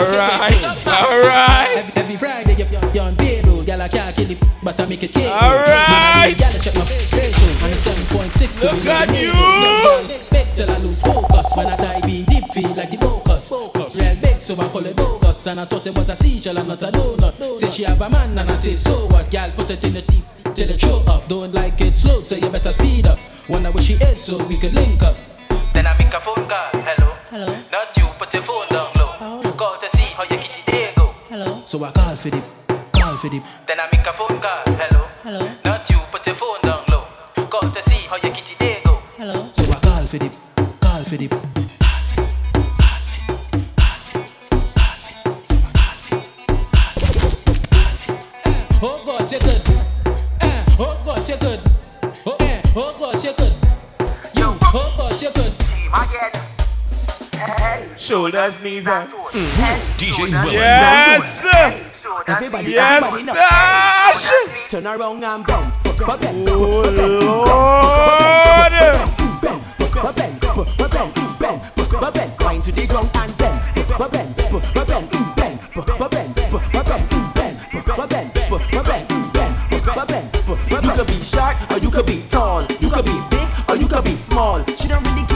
Alright, alright. Every Friday, you're on payroll. Y'all can't kill it, but I make it cake. Alright. Y'all check my ratio. I'm 7.6 Look at you. Big till I lose focus. When I dive in deep, feel like the focus. Real big, so I call it bogus. And I thought it was a seashell and not a donut. Say she have a man, and I say, so what? Y'all put it in the deep till it show up. Don't like it slow, so you better speed up. Wonder where she is, so we can link up. Then I make a phone call, hello. Hello. Not you, put your phone down low. Oh. Call to see how your kitty day go. Hello. So I call for the, call for the. Then I make a phone call, hello. Hello. Not you, put your phone down low. Call to see how your kitty day go. Hello. So I call for the, call for the. Shoulders, knees, and mm-hmm. DJ Yes. Everybody, yes. Dash. Turn around and bend. Oh Lord. You could be short or you could be tall. You could be big or you could be small. She don't really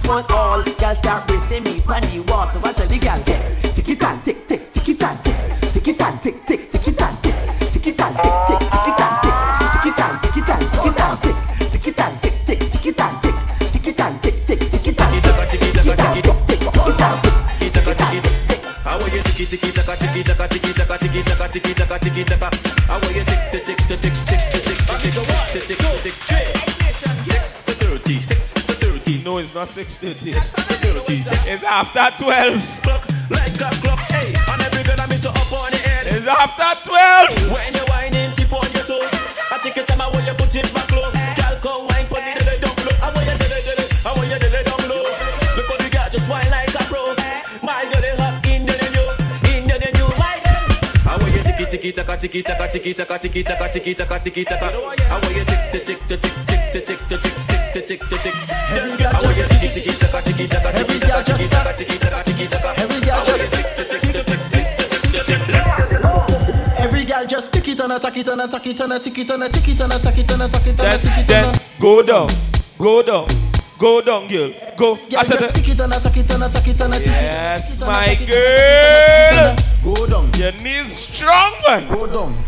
just want all. Girl start racing me on the wall. So I tell the girl, tick, tick it and tick, tick, tick it and tick, tick it and tick, tick, tick it and tick, tick it and tick, tick, tick it and tick, tick it and tick it and tick it and tick, tick it and tick, tick, tick it and tick, tick it and tick, tick, tick it and tick, tick it and tick, tick it and tick, tick it and tick. How are you tiki tiki taka tiki taka tiki taka tiki taka tiki taka tiki taka? How are you tick tick tick tick tick tick tick tick tick tick tick tick no, it's not 6.30. 6.30. It's after 12. Like a clock, hey. And every girl I miss up on the head. It's after 12. When you wine in, tip on your toe. I take your time, I want you put it back low. Girl, come wine, put it delay down low. I want you delay, delay. I want you delay down low. Look how the girl just wine like a pro. My girl, they hot, Indian and you. Indian and you, my girl. I want you tiki tiki taka tiki taka tiki taka tiki taka tiki taka tiki taka. I want you tick tick tick tick tick tick tick tick tick tick tick tick tick. I want you tick tick tick tick tick tick tick tick tick. Every girl just just tick it and attack it and attack it and attack it and attack it and attack it and attack it and Then, attack it then and go down, go down, go down, girl. Go. I said just that. tick it and attack it and attack it and attack it. Yes, my girl. Go down. Your knees strong, man. Go down.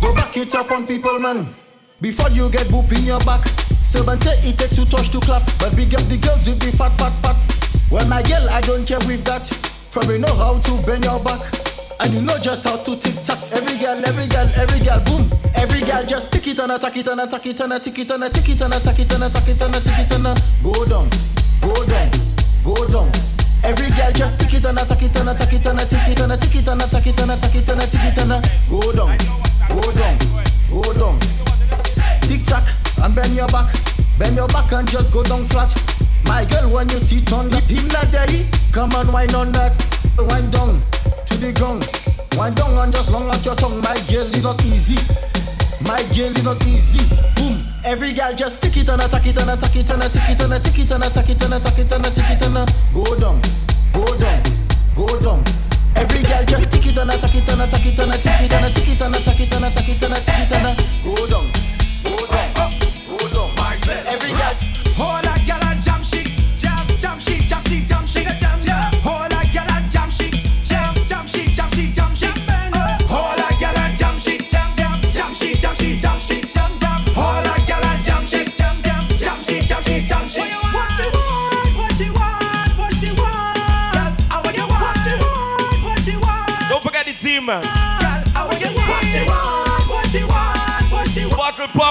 Go back it up on people, man. Before you get boop in your back. Servant say it takes two touch to clap, but big up the girls with the fat fat fat. Well, my girl, I don't care with that. For we know how to bend your back. And you know just how to tick tock. Every girl, every girl, every girl, boom. Every girl just tick it and attack it and attack it and attack it and attack it and attack it and attack it and attack it and go down, go down, go down. Every girl just tick it and attack it and attack it and attack it and attack it and attack it and attack it and attack it and go down, go down, go down. Tick tock and bend your back, bend your back and just go down flat. My girl, when you sit on the him not daddy, come on, wind on that, wind down to the ground, wind down and just long out your tongue. My girl, it's not easy. My girl, it's not easy. Boom. Every girl just tick it and attack it and attack it and attack it and attack it and attack it and attack it and attack it and go down, go down, go down. Every girl just tick it and attack it and attack it and attack it and attack it and attack it and attack it and attack it and go down, go down, go down. Every girl. Hold a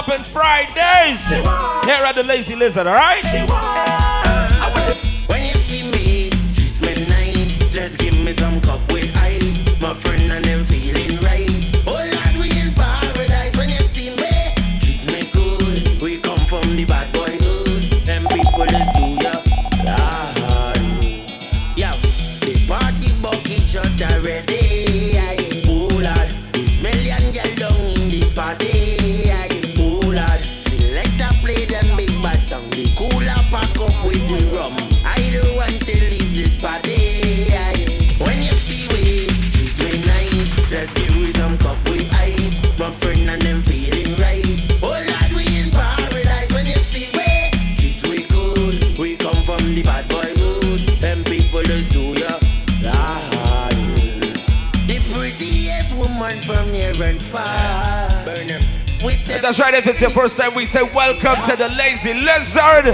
Popping Fridays. Here at the Lazy Lizard, all right? If it's your first time, we say welcome to the Lazy Lizard.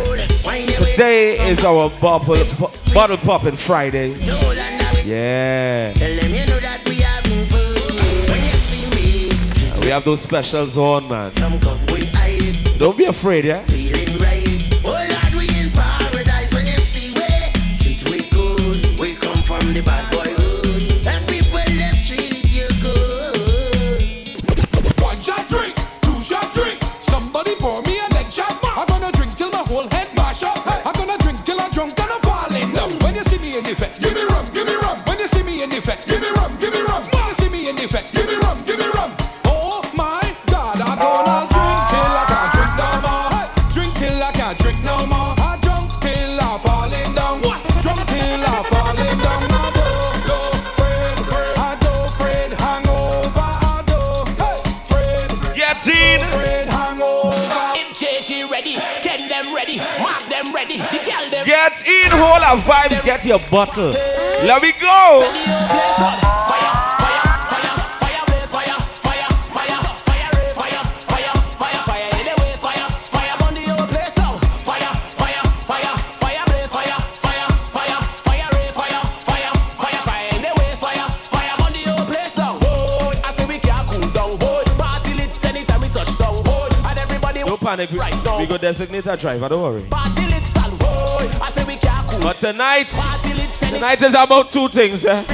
Today is our bottle bottle popping Friday. Yeah. We have those specials on, man. Don't be afraid, yeah? Get in, hold our vibes, get your bottle. Let me go. Panic, we, we go designate a driver, don't worry. But tonight, tonight is about two things. Eh?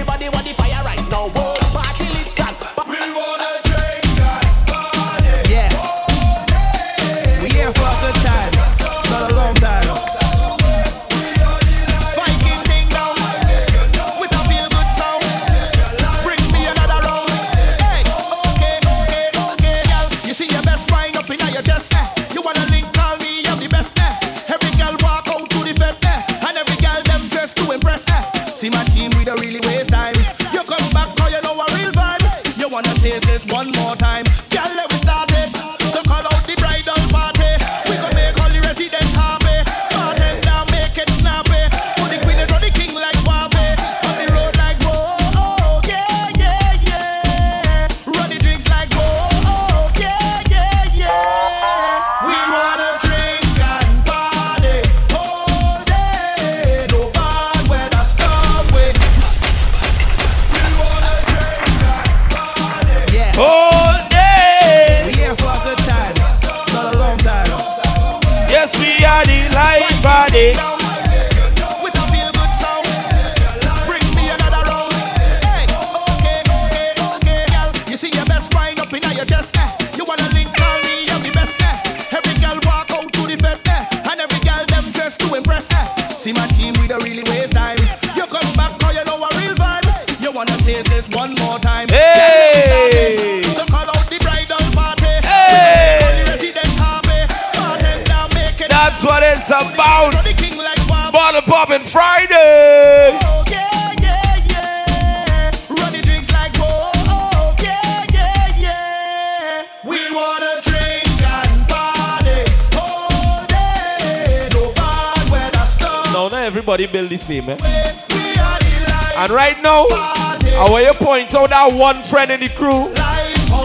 Everybody build the same, eh? We are the life. And right now, I want you point out that one friend in the crew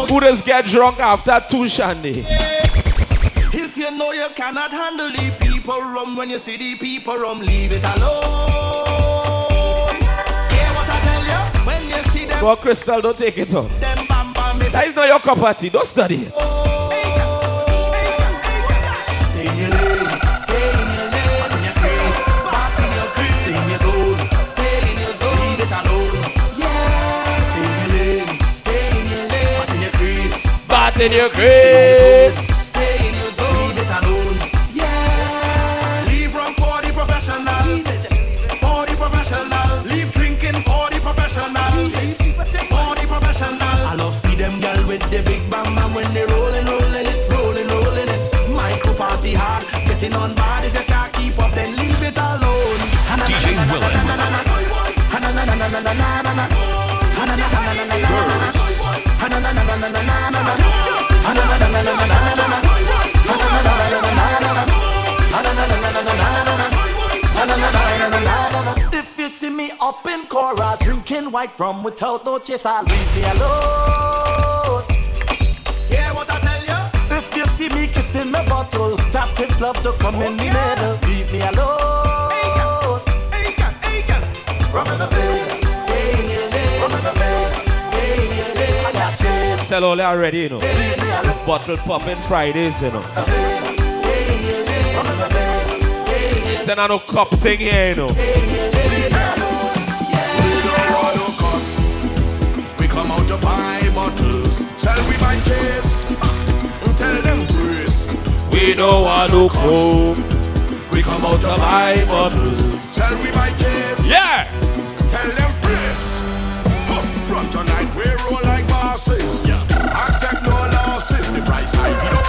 who just get drunk after two shandy. If you know you cannot handle the people rum when you see the people rum, leave it alone. Hear what I tell you? When you see them, Go, Crystal, don't take it on. them bam bam, it's That is not your cup of tea. Don't study it. In your grace. stay in your zone. Leave it alone. Yeah. Leave rum for the professionals. For the professionals. Leave drinking for the professionals. For the professionals. I love see them girl with the big bam bam when they rolling, rolling it, rolling, rolling it. Micro party hard, getting on bad. If you can't keep up, then leave it alone. DJ Willan. If white rum without no chaser, leave me alone. Hear what I tell you? If you see me kissing my bottle, tap this love to come in the middle. Leave me alone. Rum in the vein, stay in your lane. Rum in the vein, stay in your lane. I got chains. Tell all already, you know. Bottle popping Fridays, you know. Stay in your lane. Rum in the vein, stay in your It's not no cup thing here, you know. Sell we buy case. Ah, tell them grace. We don't want no coke. We come out to buy bottles, sell we buy case. Yeah. Tell them brace. Huh, From tonight we roll like bosses. Accept no losses. The price high, we don't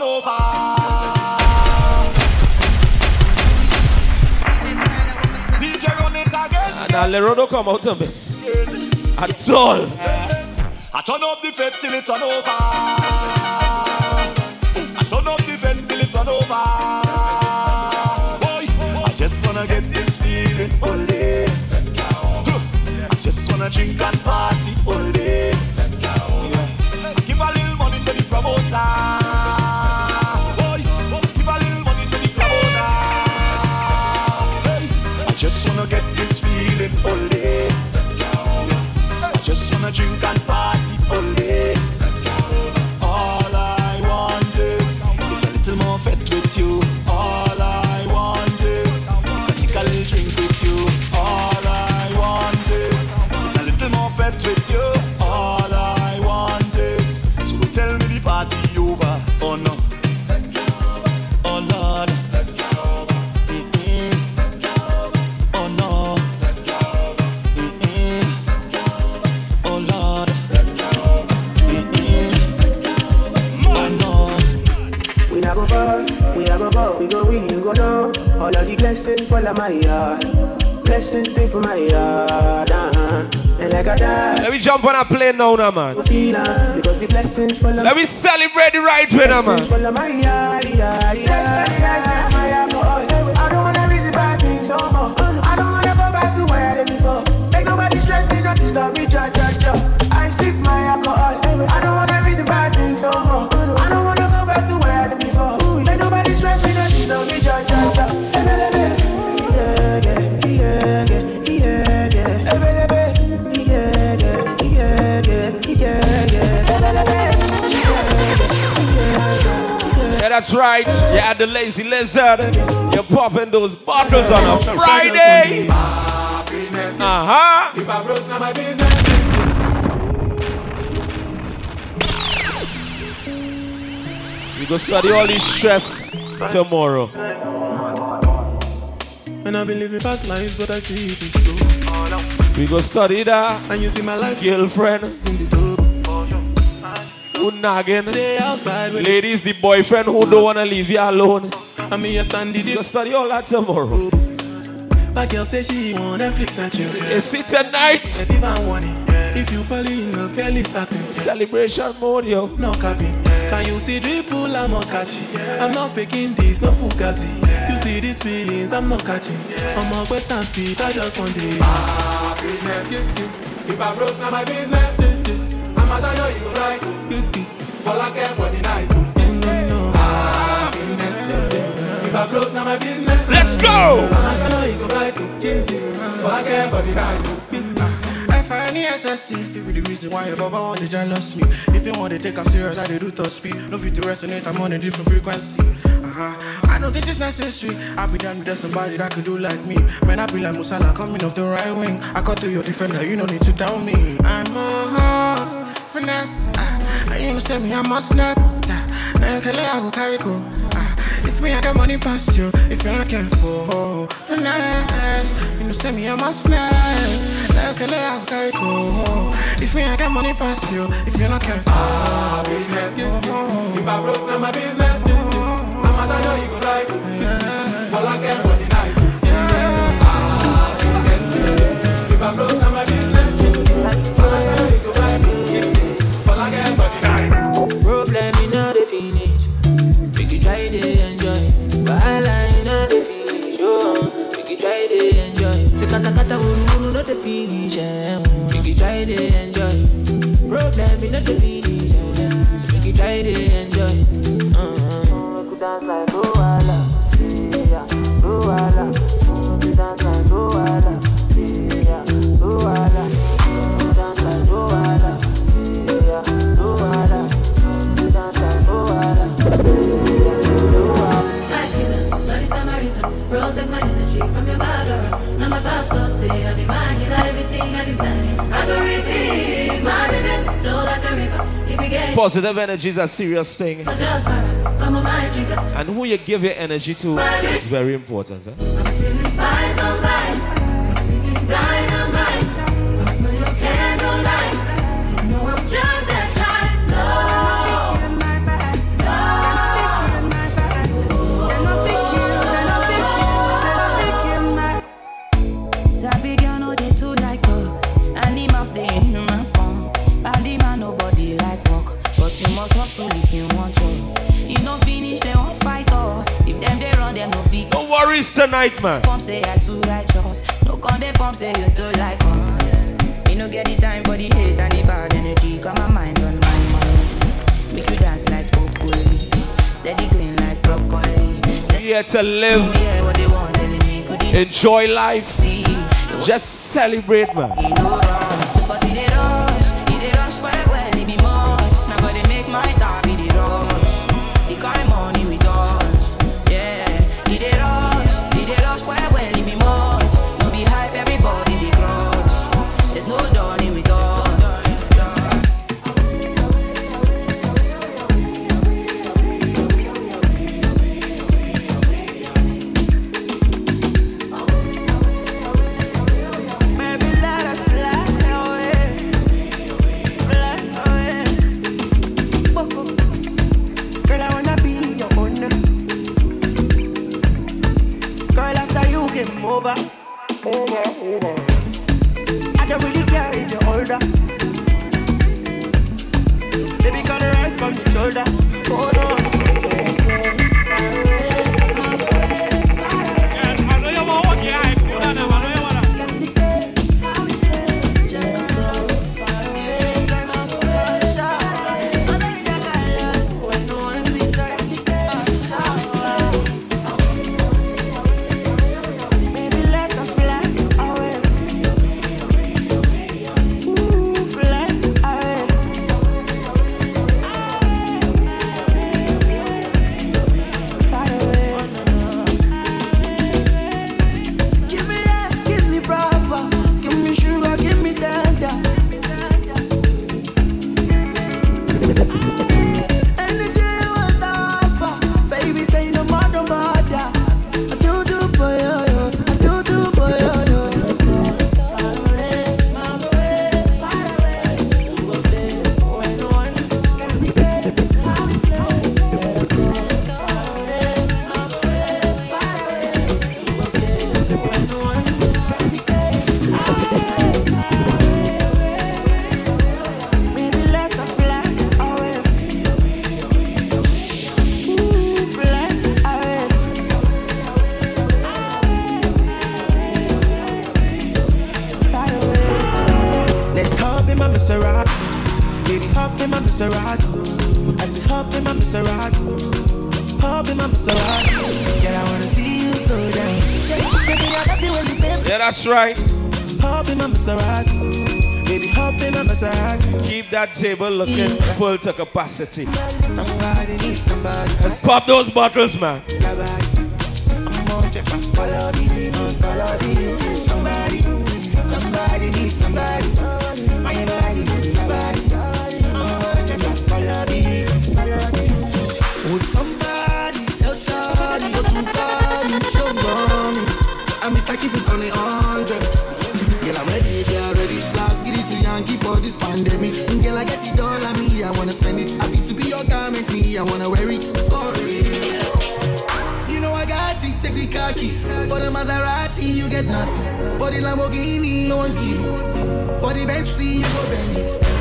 fed till it's on over. DJ run it again. And now Lero don't come out of this. At all. I turn up the fed till it's on over. I turn up the fed till it's on over. Boy, I just wanna get this feeling all I just wanna drink and jump on a plane now, now man. feel because the blessings fall on Let me celebrate the right way, now, Blessings man. That's right. You had the lazy lizard. You're popping those bottles on a Friday. Uh huh. If I broke, now my business. We go study all this stress tomorrow. And I've been living fast lives, but I see it is slow. We go study that. And you see my life girlfriend. Who nagging? Ladies, the boyfriend who don't wanna leave you alone. I mean, you stand it. We go study all that tomorrow. But girl say she want Netflix and chill. It's it tonight. Get even one. If you fall in love, Kelly satin. Celebration mode, yo. No copy. Can you see dripple? I'm not catchy. I'm not faking this, no fugazi. You see these feelings, I'm not catching. I'm a western feet, I just want it. Happiness. If I broke, now my business. I'ma you, you go right. All I care for the night. Ah, Happiness. If I broke, now my business. Let's go. I'ma you, you go right. All I care for the night. F-I-N-E-S-S-C Fit be the reason why your baba want to jealous me If you want to take up serious, I do top speed No fit to resonate, I'm on a different frequency uh-huh. I don't think it's necessary I be down with somebody that could do like me Man, I be like Musiala coming off the right wing I cut through your defender, you don't need to tell me I'm a horse, finesse uh, You know say me, I must not uh, Now you can lay, I go carry go uh, if me I got money past you, if you're not careful, finesse. You know, send me a must snap. Like a lay out carry. If me I got money past you, if you're not careful, ah, I now my business. You, you I business. If I broke, now my business. You, you I you. Oh, you try to enjoy. Say dance like Luala. Yeah, Luala. Make you dance. Yeah, Luala. Make you dance protect my energy from your bad aura. Now my pastor say I be healer, everything I desire. Positive energy is a serious thing. And who you give your energy to is very important. eh? Tonight, man. Form say I too righteous. No con they form say you too like us. Me no get the time for the hate and the bad energy. Got my mind on my mind. Make you dance like broccoli. Steady green like broccoli. Here to live, oh, Yeah, what they want telling me. Could you enjoy life, just celebrate, man. Right. Hop in my Maserati. Baby, hop in my Maserati. Keep that table looking full to capacity. Somebody need somebody. Let's pop those bottles, man. Somebody, keys For the Maserati, you get nothing For the Lamborghini, you want give For the Bentley, you go bend it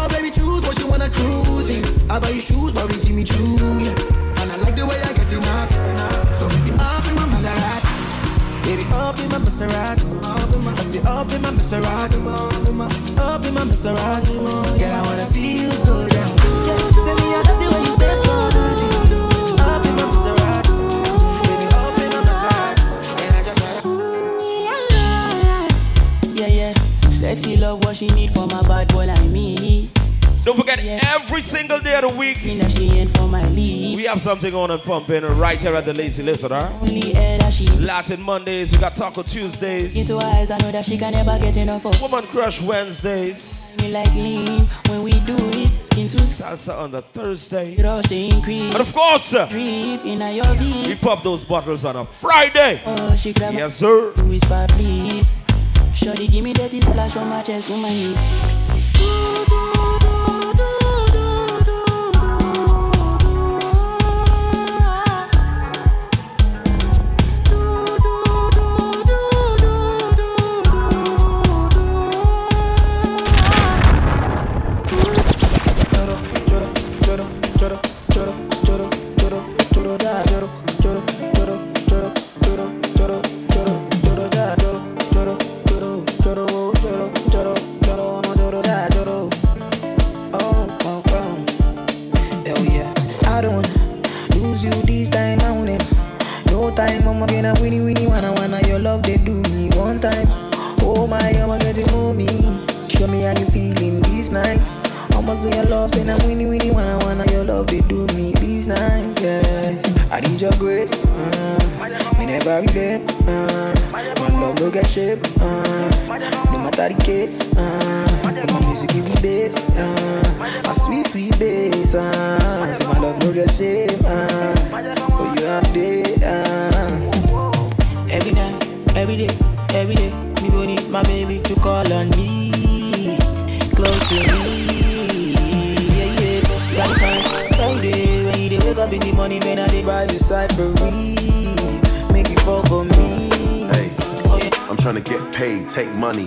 Oh baby, choose what you wanna cruise in. I buy you shoes, probably Jimmy Choo. yeah. And I like the way I get it out. So baby, up in my Maserati. Baby, up in my Maserati. I say up in my Maserati. Up in my Maserati. Girl, I wanna see you go down. Sexy love, what she need for my bad boy like me. Don't forget, every single day of the week, she ain't for my lead. we have something on and pumping right here at the Lazy Lizard. Only air that Latin Mondays, we got Taco Tuesdays, into eyes, I know that she can never get enough of Woman Crush Wednesdays, me like lean. When we do it, skin to Salsa on the Thursday, rush the increase. and of course, uh, in a we pop those bottles on a Friday. Oh, she Yes, sir. Shorty, give me that splash from my chest to my knees.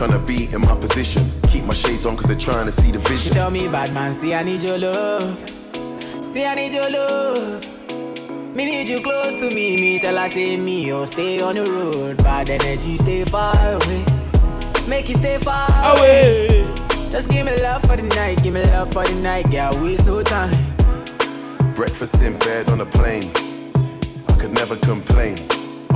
Tryna be in my position. Keep my shades on, cause they're trying to see the She vision. tell me, bad man, see I need your love. See I need your love. Me need you close to me. Me tell her say me, oh stay on the road. Bad energy, stay far away. Make you stay far away. Just give me love for the night, give me love for the night, girl. Waste no time. Breakfast in bed on a plane. I could never complain.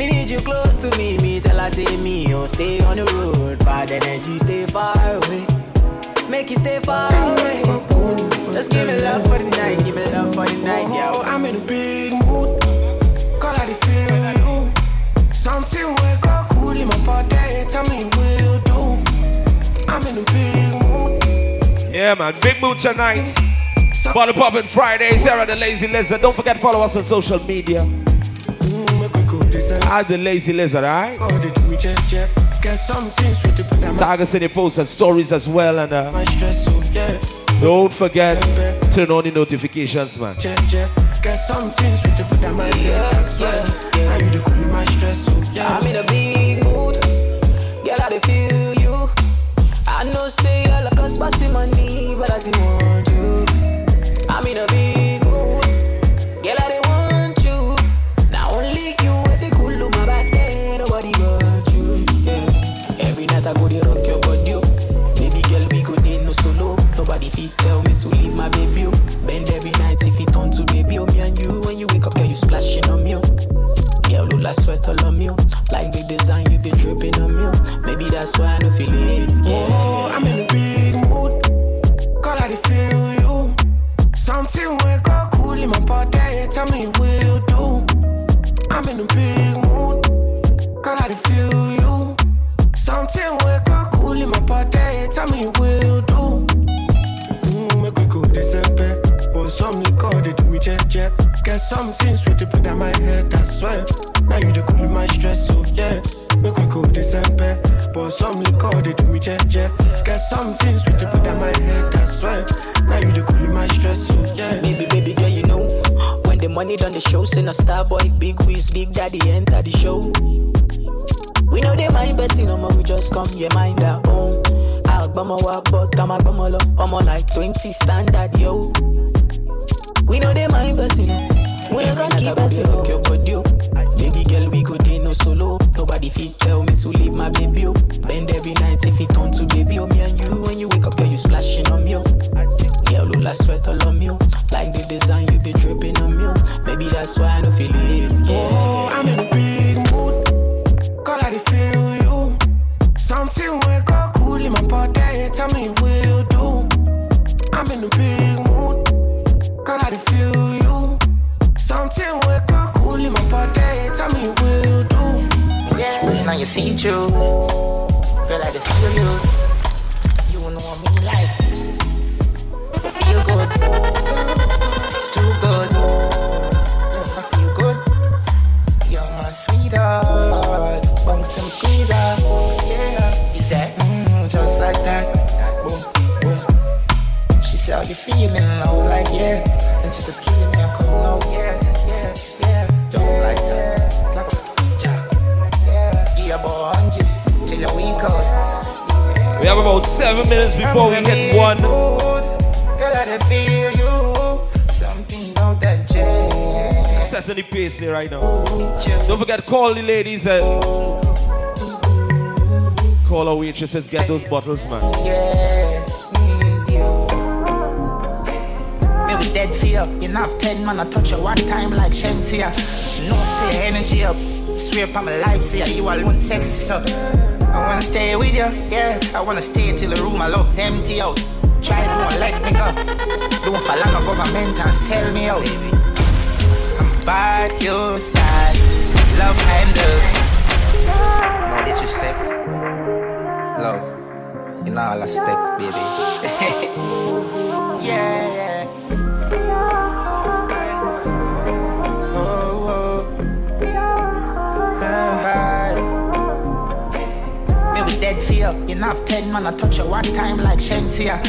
Me need you close to me. Me tell her say me, oh stay on the road. Bad energy, stay far away. Make you stay far away. Just give me love for the night, give me love for the night, yeah. Oh, I'm in a big mood. Call out the Something wake up cool in my body. Tell me what you do. I'm in a big mood. Yeah, man. Big mood tonight. Bottle popping Fridays here at the Lazy Lizard. Don't forget to follow us on social media. Get something sweet to put that Tag us in the posts and stories as well. And uh, stress, so yeah. don't forget turn on the notifications, man. Check, check. Get something sweet to put that my head. I swear. Now you the cool in my stress, so yeah. I'm in a big mood. Girl, I dey feel you. I know say all of us passing money, but I still want Like sweat all on oh. Like big design, you been dripping on me. Maybe that's why I don't feel it. Yeah. Oh, I'm in a big mood. Girl, I feel you. Something wake up cool in my body. Tell me what you do. I'm in a big mood. Girl, I feel you. Something wake up cool in my body. Tell me what you do. Mm, make we go December. But some liquor, they do me check, check. Get something sweet to put on my head, I swear. Now you the cool in my stress, so yeah. Make we go December. But some liquor, they do me check, check. Get something sweet to put on my head, I swear. Now you the cool my stress, so yeah. Baby, baby girl, you know when the money done the show, send a star boy, big whiz, big daddy enter the show. We know they mind person, no more we just come, yeah, mind our own. I'll bum a walk, but I'm a bum a low, I'm on like 20 standard, yo. We know they mind person, no. We not gonna keep us rock your body, yo. Girl, we go day no solo. Nobody fit tell me to leave my baby, oh. yo. Bend every night if it turn to baby, yo. Me and you, when you wake up, girl, you splashing on me, yo. Girl, look like sweat all on me, yo. Like the design you be dripping on me, yo. Maybe that's why I don't feel it, Oh, yeah. I'm in a big mood. Girl, I feel you. Something wake up cool in my body. Tell me what you do. I'm in a big mood. Now you see you. Girl, I just feel you. You know me like. Feel good. Too good. I feel good. You're my sweetheart. Bunks them squeezer. Yeah. Is that mm, just like that? Boom, boom. She said, How you feeling? I was like, Yeah. And she just killing me. Now. Yeah, yeah, yeah. Hundred till the week out. We have about seven minutes before we hit one. Girl, I dey feel you. Something about that jam. Setting the pace here right now. Don't forget, to call the ladies. Uh, call our waitresses, get those bottles, man. Yeah, need you. Me we dead. You have ten man, I touch you one time like Shensia. No say energy up. Swear upon my life, say you alone sexy so. I wanna stay with you, yeah. I wanna stay till the room I love empty out. Try don't let me go. Don't fall on the government and sell me out. I'm by your side. Love and love. No disrespect. Love. In all aspect, baby. [laughs] yeah, 10 of 10, man. I touch you one time like Shensia.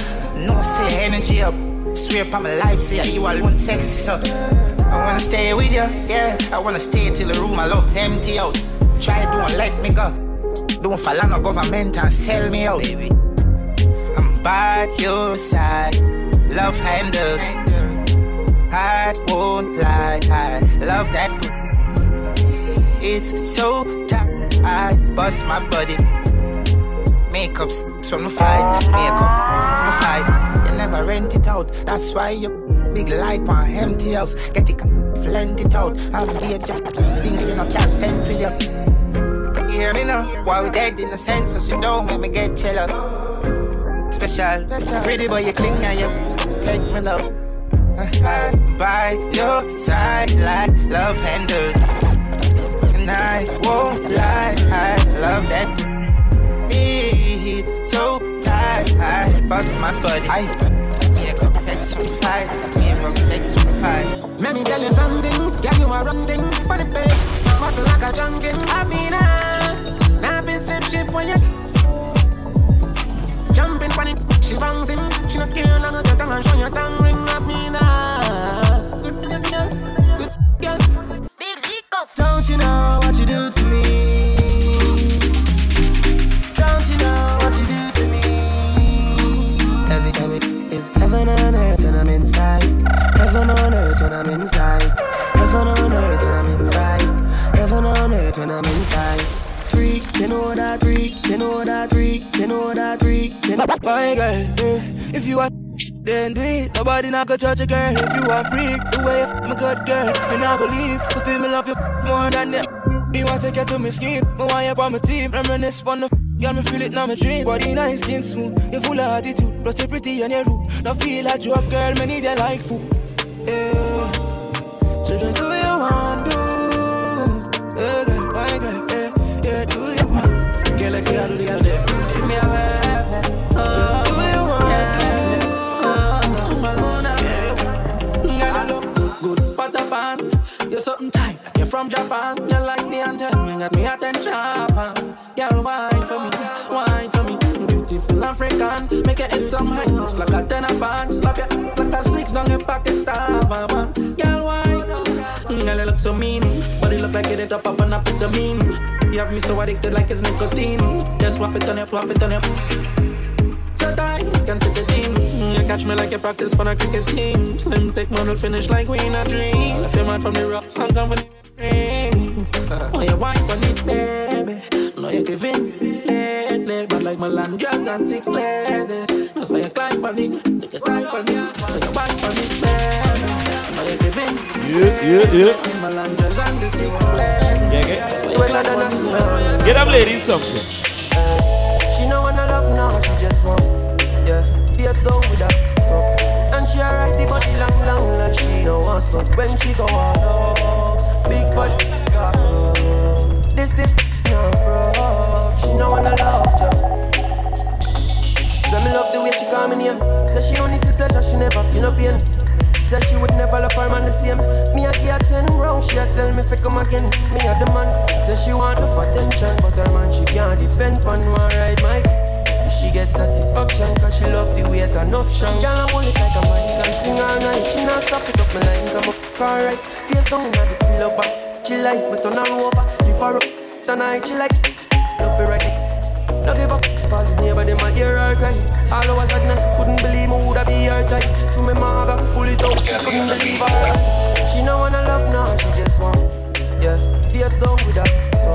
No say energy up. Swear upon my life, say you alone sexy, so I wanna stay with you, yeah. I wanna stay till the room I love empty out. Try don't let me go. Don't fall on the government and sell me out. Baby. I'm by your side, love handles. I won't lie, I love that. It's so tight, I bust my body. Makeups from the fight. Makeup, the fight. You never rent it out. That's why you big light on empty house. Get it, flint it out. I'm a babe, jack. Think you know, can't send with you. You hear me now? Why we dead in the sense so you don't make me get jealous. Special, pretty boy, you cling now, you take my love. By your side, like love handles. And I won't lie, I love that beat so tight. I bust my body. I make up sex on fire. Make up sex on fire. Let me tell you something, yeah, you are wrong things for the pay. Muscle like a junkie, I mean, ah, now be strip ship when you jumping on it, she bouncing, she not care long as your tongue and show your tongue ring up me now. Good girl, good girl. Big Zico. Don't you know what you do to heaven on earth when I'm inside. Heaven on earth when I'm inside. Heaven on earth when I'm inside. Heaven on earth when I'm inside. Freak, you know that freak, you know that freak, you know that freak. You know My girl, eh, if you are then do it. Nobody not go judge a girl if you are freak. The way I'm a good girl, me not go leave. You feel me love you more than them. Me want take you to me scheme. Me want you on my team. Reminisce fun of. Girl, me feel it now, my dream. Body nice, skin smooth. You full of attitude, plus you pretty and you rude. Now feel like you a girl, me need you like food. Yeah. So just do you want, do. Yeah, girl, my girl, yeah, yeah, do you want. Girl, like say I do the girl there. Give me a up on. You're something tight, you're from Japan. African, make your head some high. Looks like a ten a band, slap you like a six down in Pakistan. Mama. Girl, wine. Mm, girl, you look so mean, but it look like it up up with mean. You have me so addicted like it's nicotine. Just swap it on your, swap it on your. So tight, can't fit the team. Mm, you catch me like you practice for a cricket team. Slim take model finish like we in a dream. If you're mad from the rocks, I'm coming from the rain. [laughs] Oh, you wine on it, baby. No, you're giving lately. But like my land, jazz and six ladies. That's why you climb on it. Take your time on it. So you wine on it, baby. No, you're giving Yeah, yeah, yeah. My land, jazz and the six ladies. Yeah, get, That's why you climb get them ladies something. She know wanna love now, she just want Yeah, face down with her so And she ride the body long, long Like she don't want stop when she go on oh, Big fat oh. This, this, no bro She know wanna love just Say me love the way she call me name Say she only feel pleasure, she never feel no pain Say she would never love her man the same. Me I her ten round, she a tell me fi come again. Me a the man. Say she want enough attention, but her man she can't depend on one right my. If she get satisfaction, cause she love the way it an option. Girl I hold it like a man, can sing all night. She not stop it up my line, come up alright. Face down inna the pillow back. She like me turn her over, lift her up tonight. She like love her ready. No give up, fall in here, but them a hear her cry. All of a sudden, I couldn't believe me woulda be her type. Through me maga, pull it out, she couldn't believe her. She no wanna love now, she just want, yeah, face down with her. So,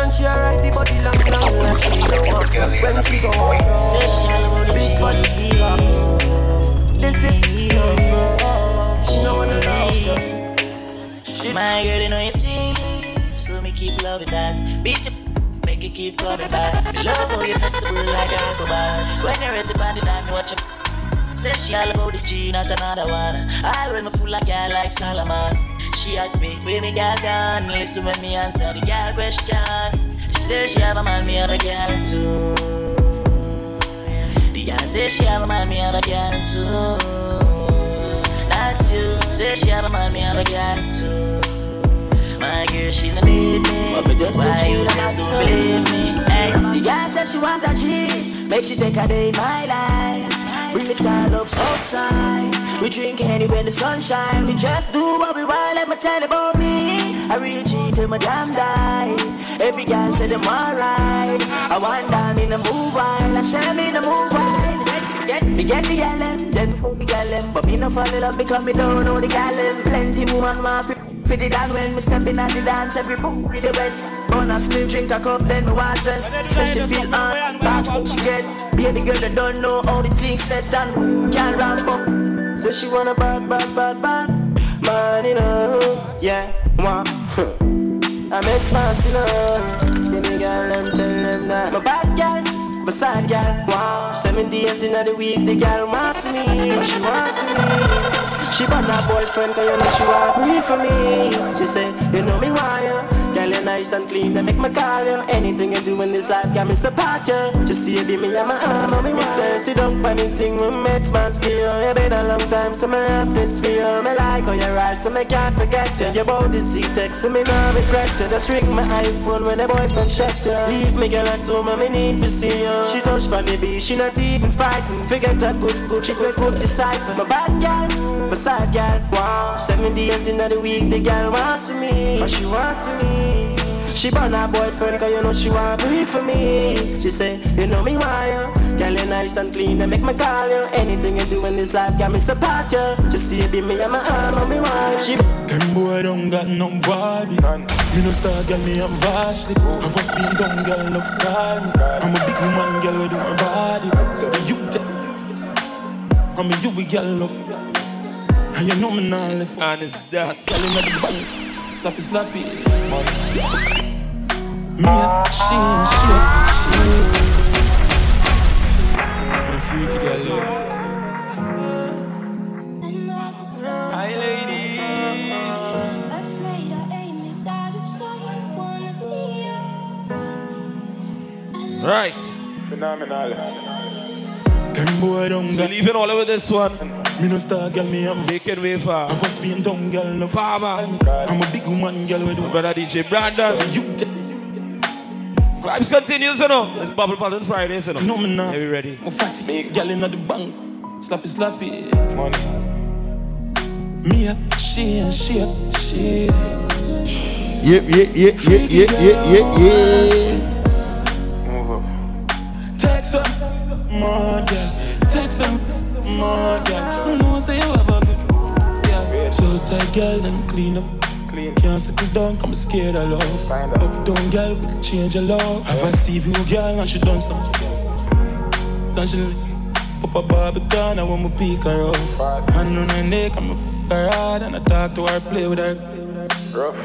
and she a ride the body long, long, like she don't want stop when she go out. Say she all about the Big body, this bro. She no wanna love, just. She My girl, you know your team, so me keep loving that. Beat you, make you keep coming back. Me love how you flexible like acrobat. When you rest upon the dime, me watch you. Say she all about the G, not another one. I when me full like girl like Solomon. She asks me, where me girl gone? Listen when me answer the girl question. She says she have a man, me have a girl too. The girl she have a man, me have a girl too. That's you. Say she have a man, me have a girl too. My girl, she don't need me. Why you just don't believe me? Hey, The girl said she want a G, make she take a day in my life. Bring the ups outside. We drink any when the sun shine. We just do what we want. Let me tell about me. I real G till my damn die. Every girl say them alright. I want down in the move wild. I say me in the move wild. Get, me get the gal them, then the gal them. But me no fall in love because me don't know the gal them. Plenty woman fi for the dance when me stepping at the dance. Every boom with the wet. Bonus me drink a cup, then me want sense. Say she feel on back, she get. Baby girl that don't know how the things set and can't ramp up. Say she wanna bad, bad, bad, bad. Man, you know, yeah, one. I'm expensive, you know. Give me girl, them tell them that. My bad girl, my sad girl, wow. Seven days in the week, the girl wants me, but she wants me. She bought her boyfriend, cause you know she want breathe for me. She say, you know me why you You're nice and clean, they make me call you. Anything you do in this life, got me support you. Just see you be me and my arm, me say, don't for anything we met, man, skill. You been a long time, so me have this feel. Me like how you ride, so me can't forget you. Your body see text, so me no regret you. Just ring my iPhone when the boyfriend stress you. Leave me, girl, at home, and me need to see you. She touch my baby, she not even frightened. Forget that good, good, she quick, good disciple. My bad girl, my side girl, wow. Seven days in the week, the girl wants me, but she wants me. She burn her boyfriend cause you know she want breathe for me She say, you know me why you Girl you nice and clean, they make me call you Anything you do in this life, got me support you Just see it be me and my arm on me why She Them boy don't got no body. Me no star girl, me I'm vastly. Have a spin down girl, love call me. I'm a big woman girl, we do her body. So you take, I'm a you we girl love. And you know me not left. And it's that. Girl in the bank, slappy slappy. Me a she, she, she. For the freaky girl, yeah. Hi, lady. Right. Phenomenal. Them boy don't So leaving all over this one. Me no star girl, me am Making way for Have a spin down girl, no farmer. I'm a big woman girl, we do Brother DJ Brandon. Vibes continues, you know. It's Bottle Poppin' Fridays, you know. No, me not. Are we ready? I'm fatty, big girl in the bank. Slappy, slappy. Money. Me a she and she a she. Yep, yep, yep, yep, yep, yep, yep, yep. Take some more, girl. Take some more, girl. Know, say you have a good. Yeah. So tight, girl, and clean up. Can't settle down, I'm scared of love. Up down, girl, will change your love. Have a you, girl, and she done stuff. Then she pop a Barbican, I want me pick her up. Hand on her neck, I'm a her hard, and I talk to her, play with her. Rough.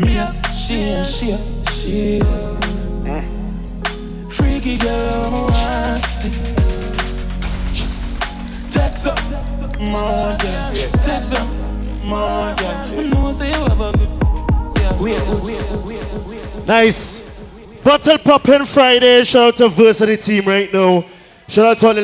Me a she and she a she. Freaky girl, I'm. Text up, more girl. Text up, more girl. Know, say you have a good. Nice. Bottle popping Friday. Shout out to Varsity team right now. Shout out to all the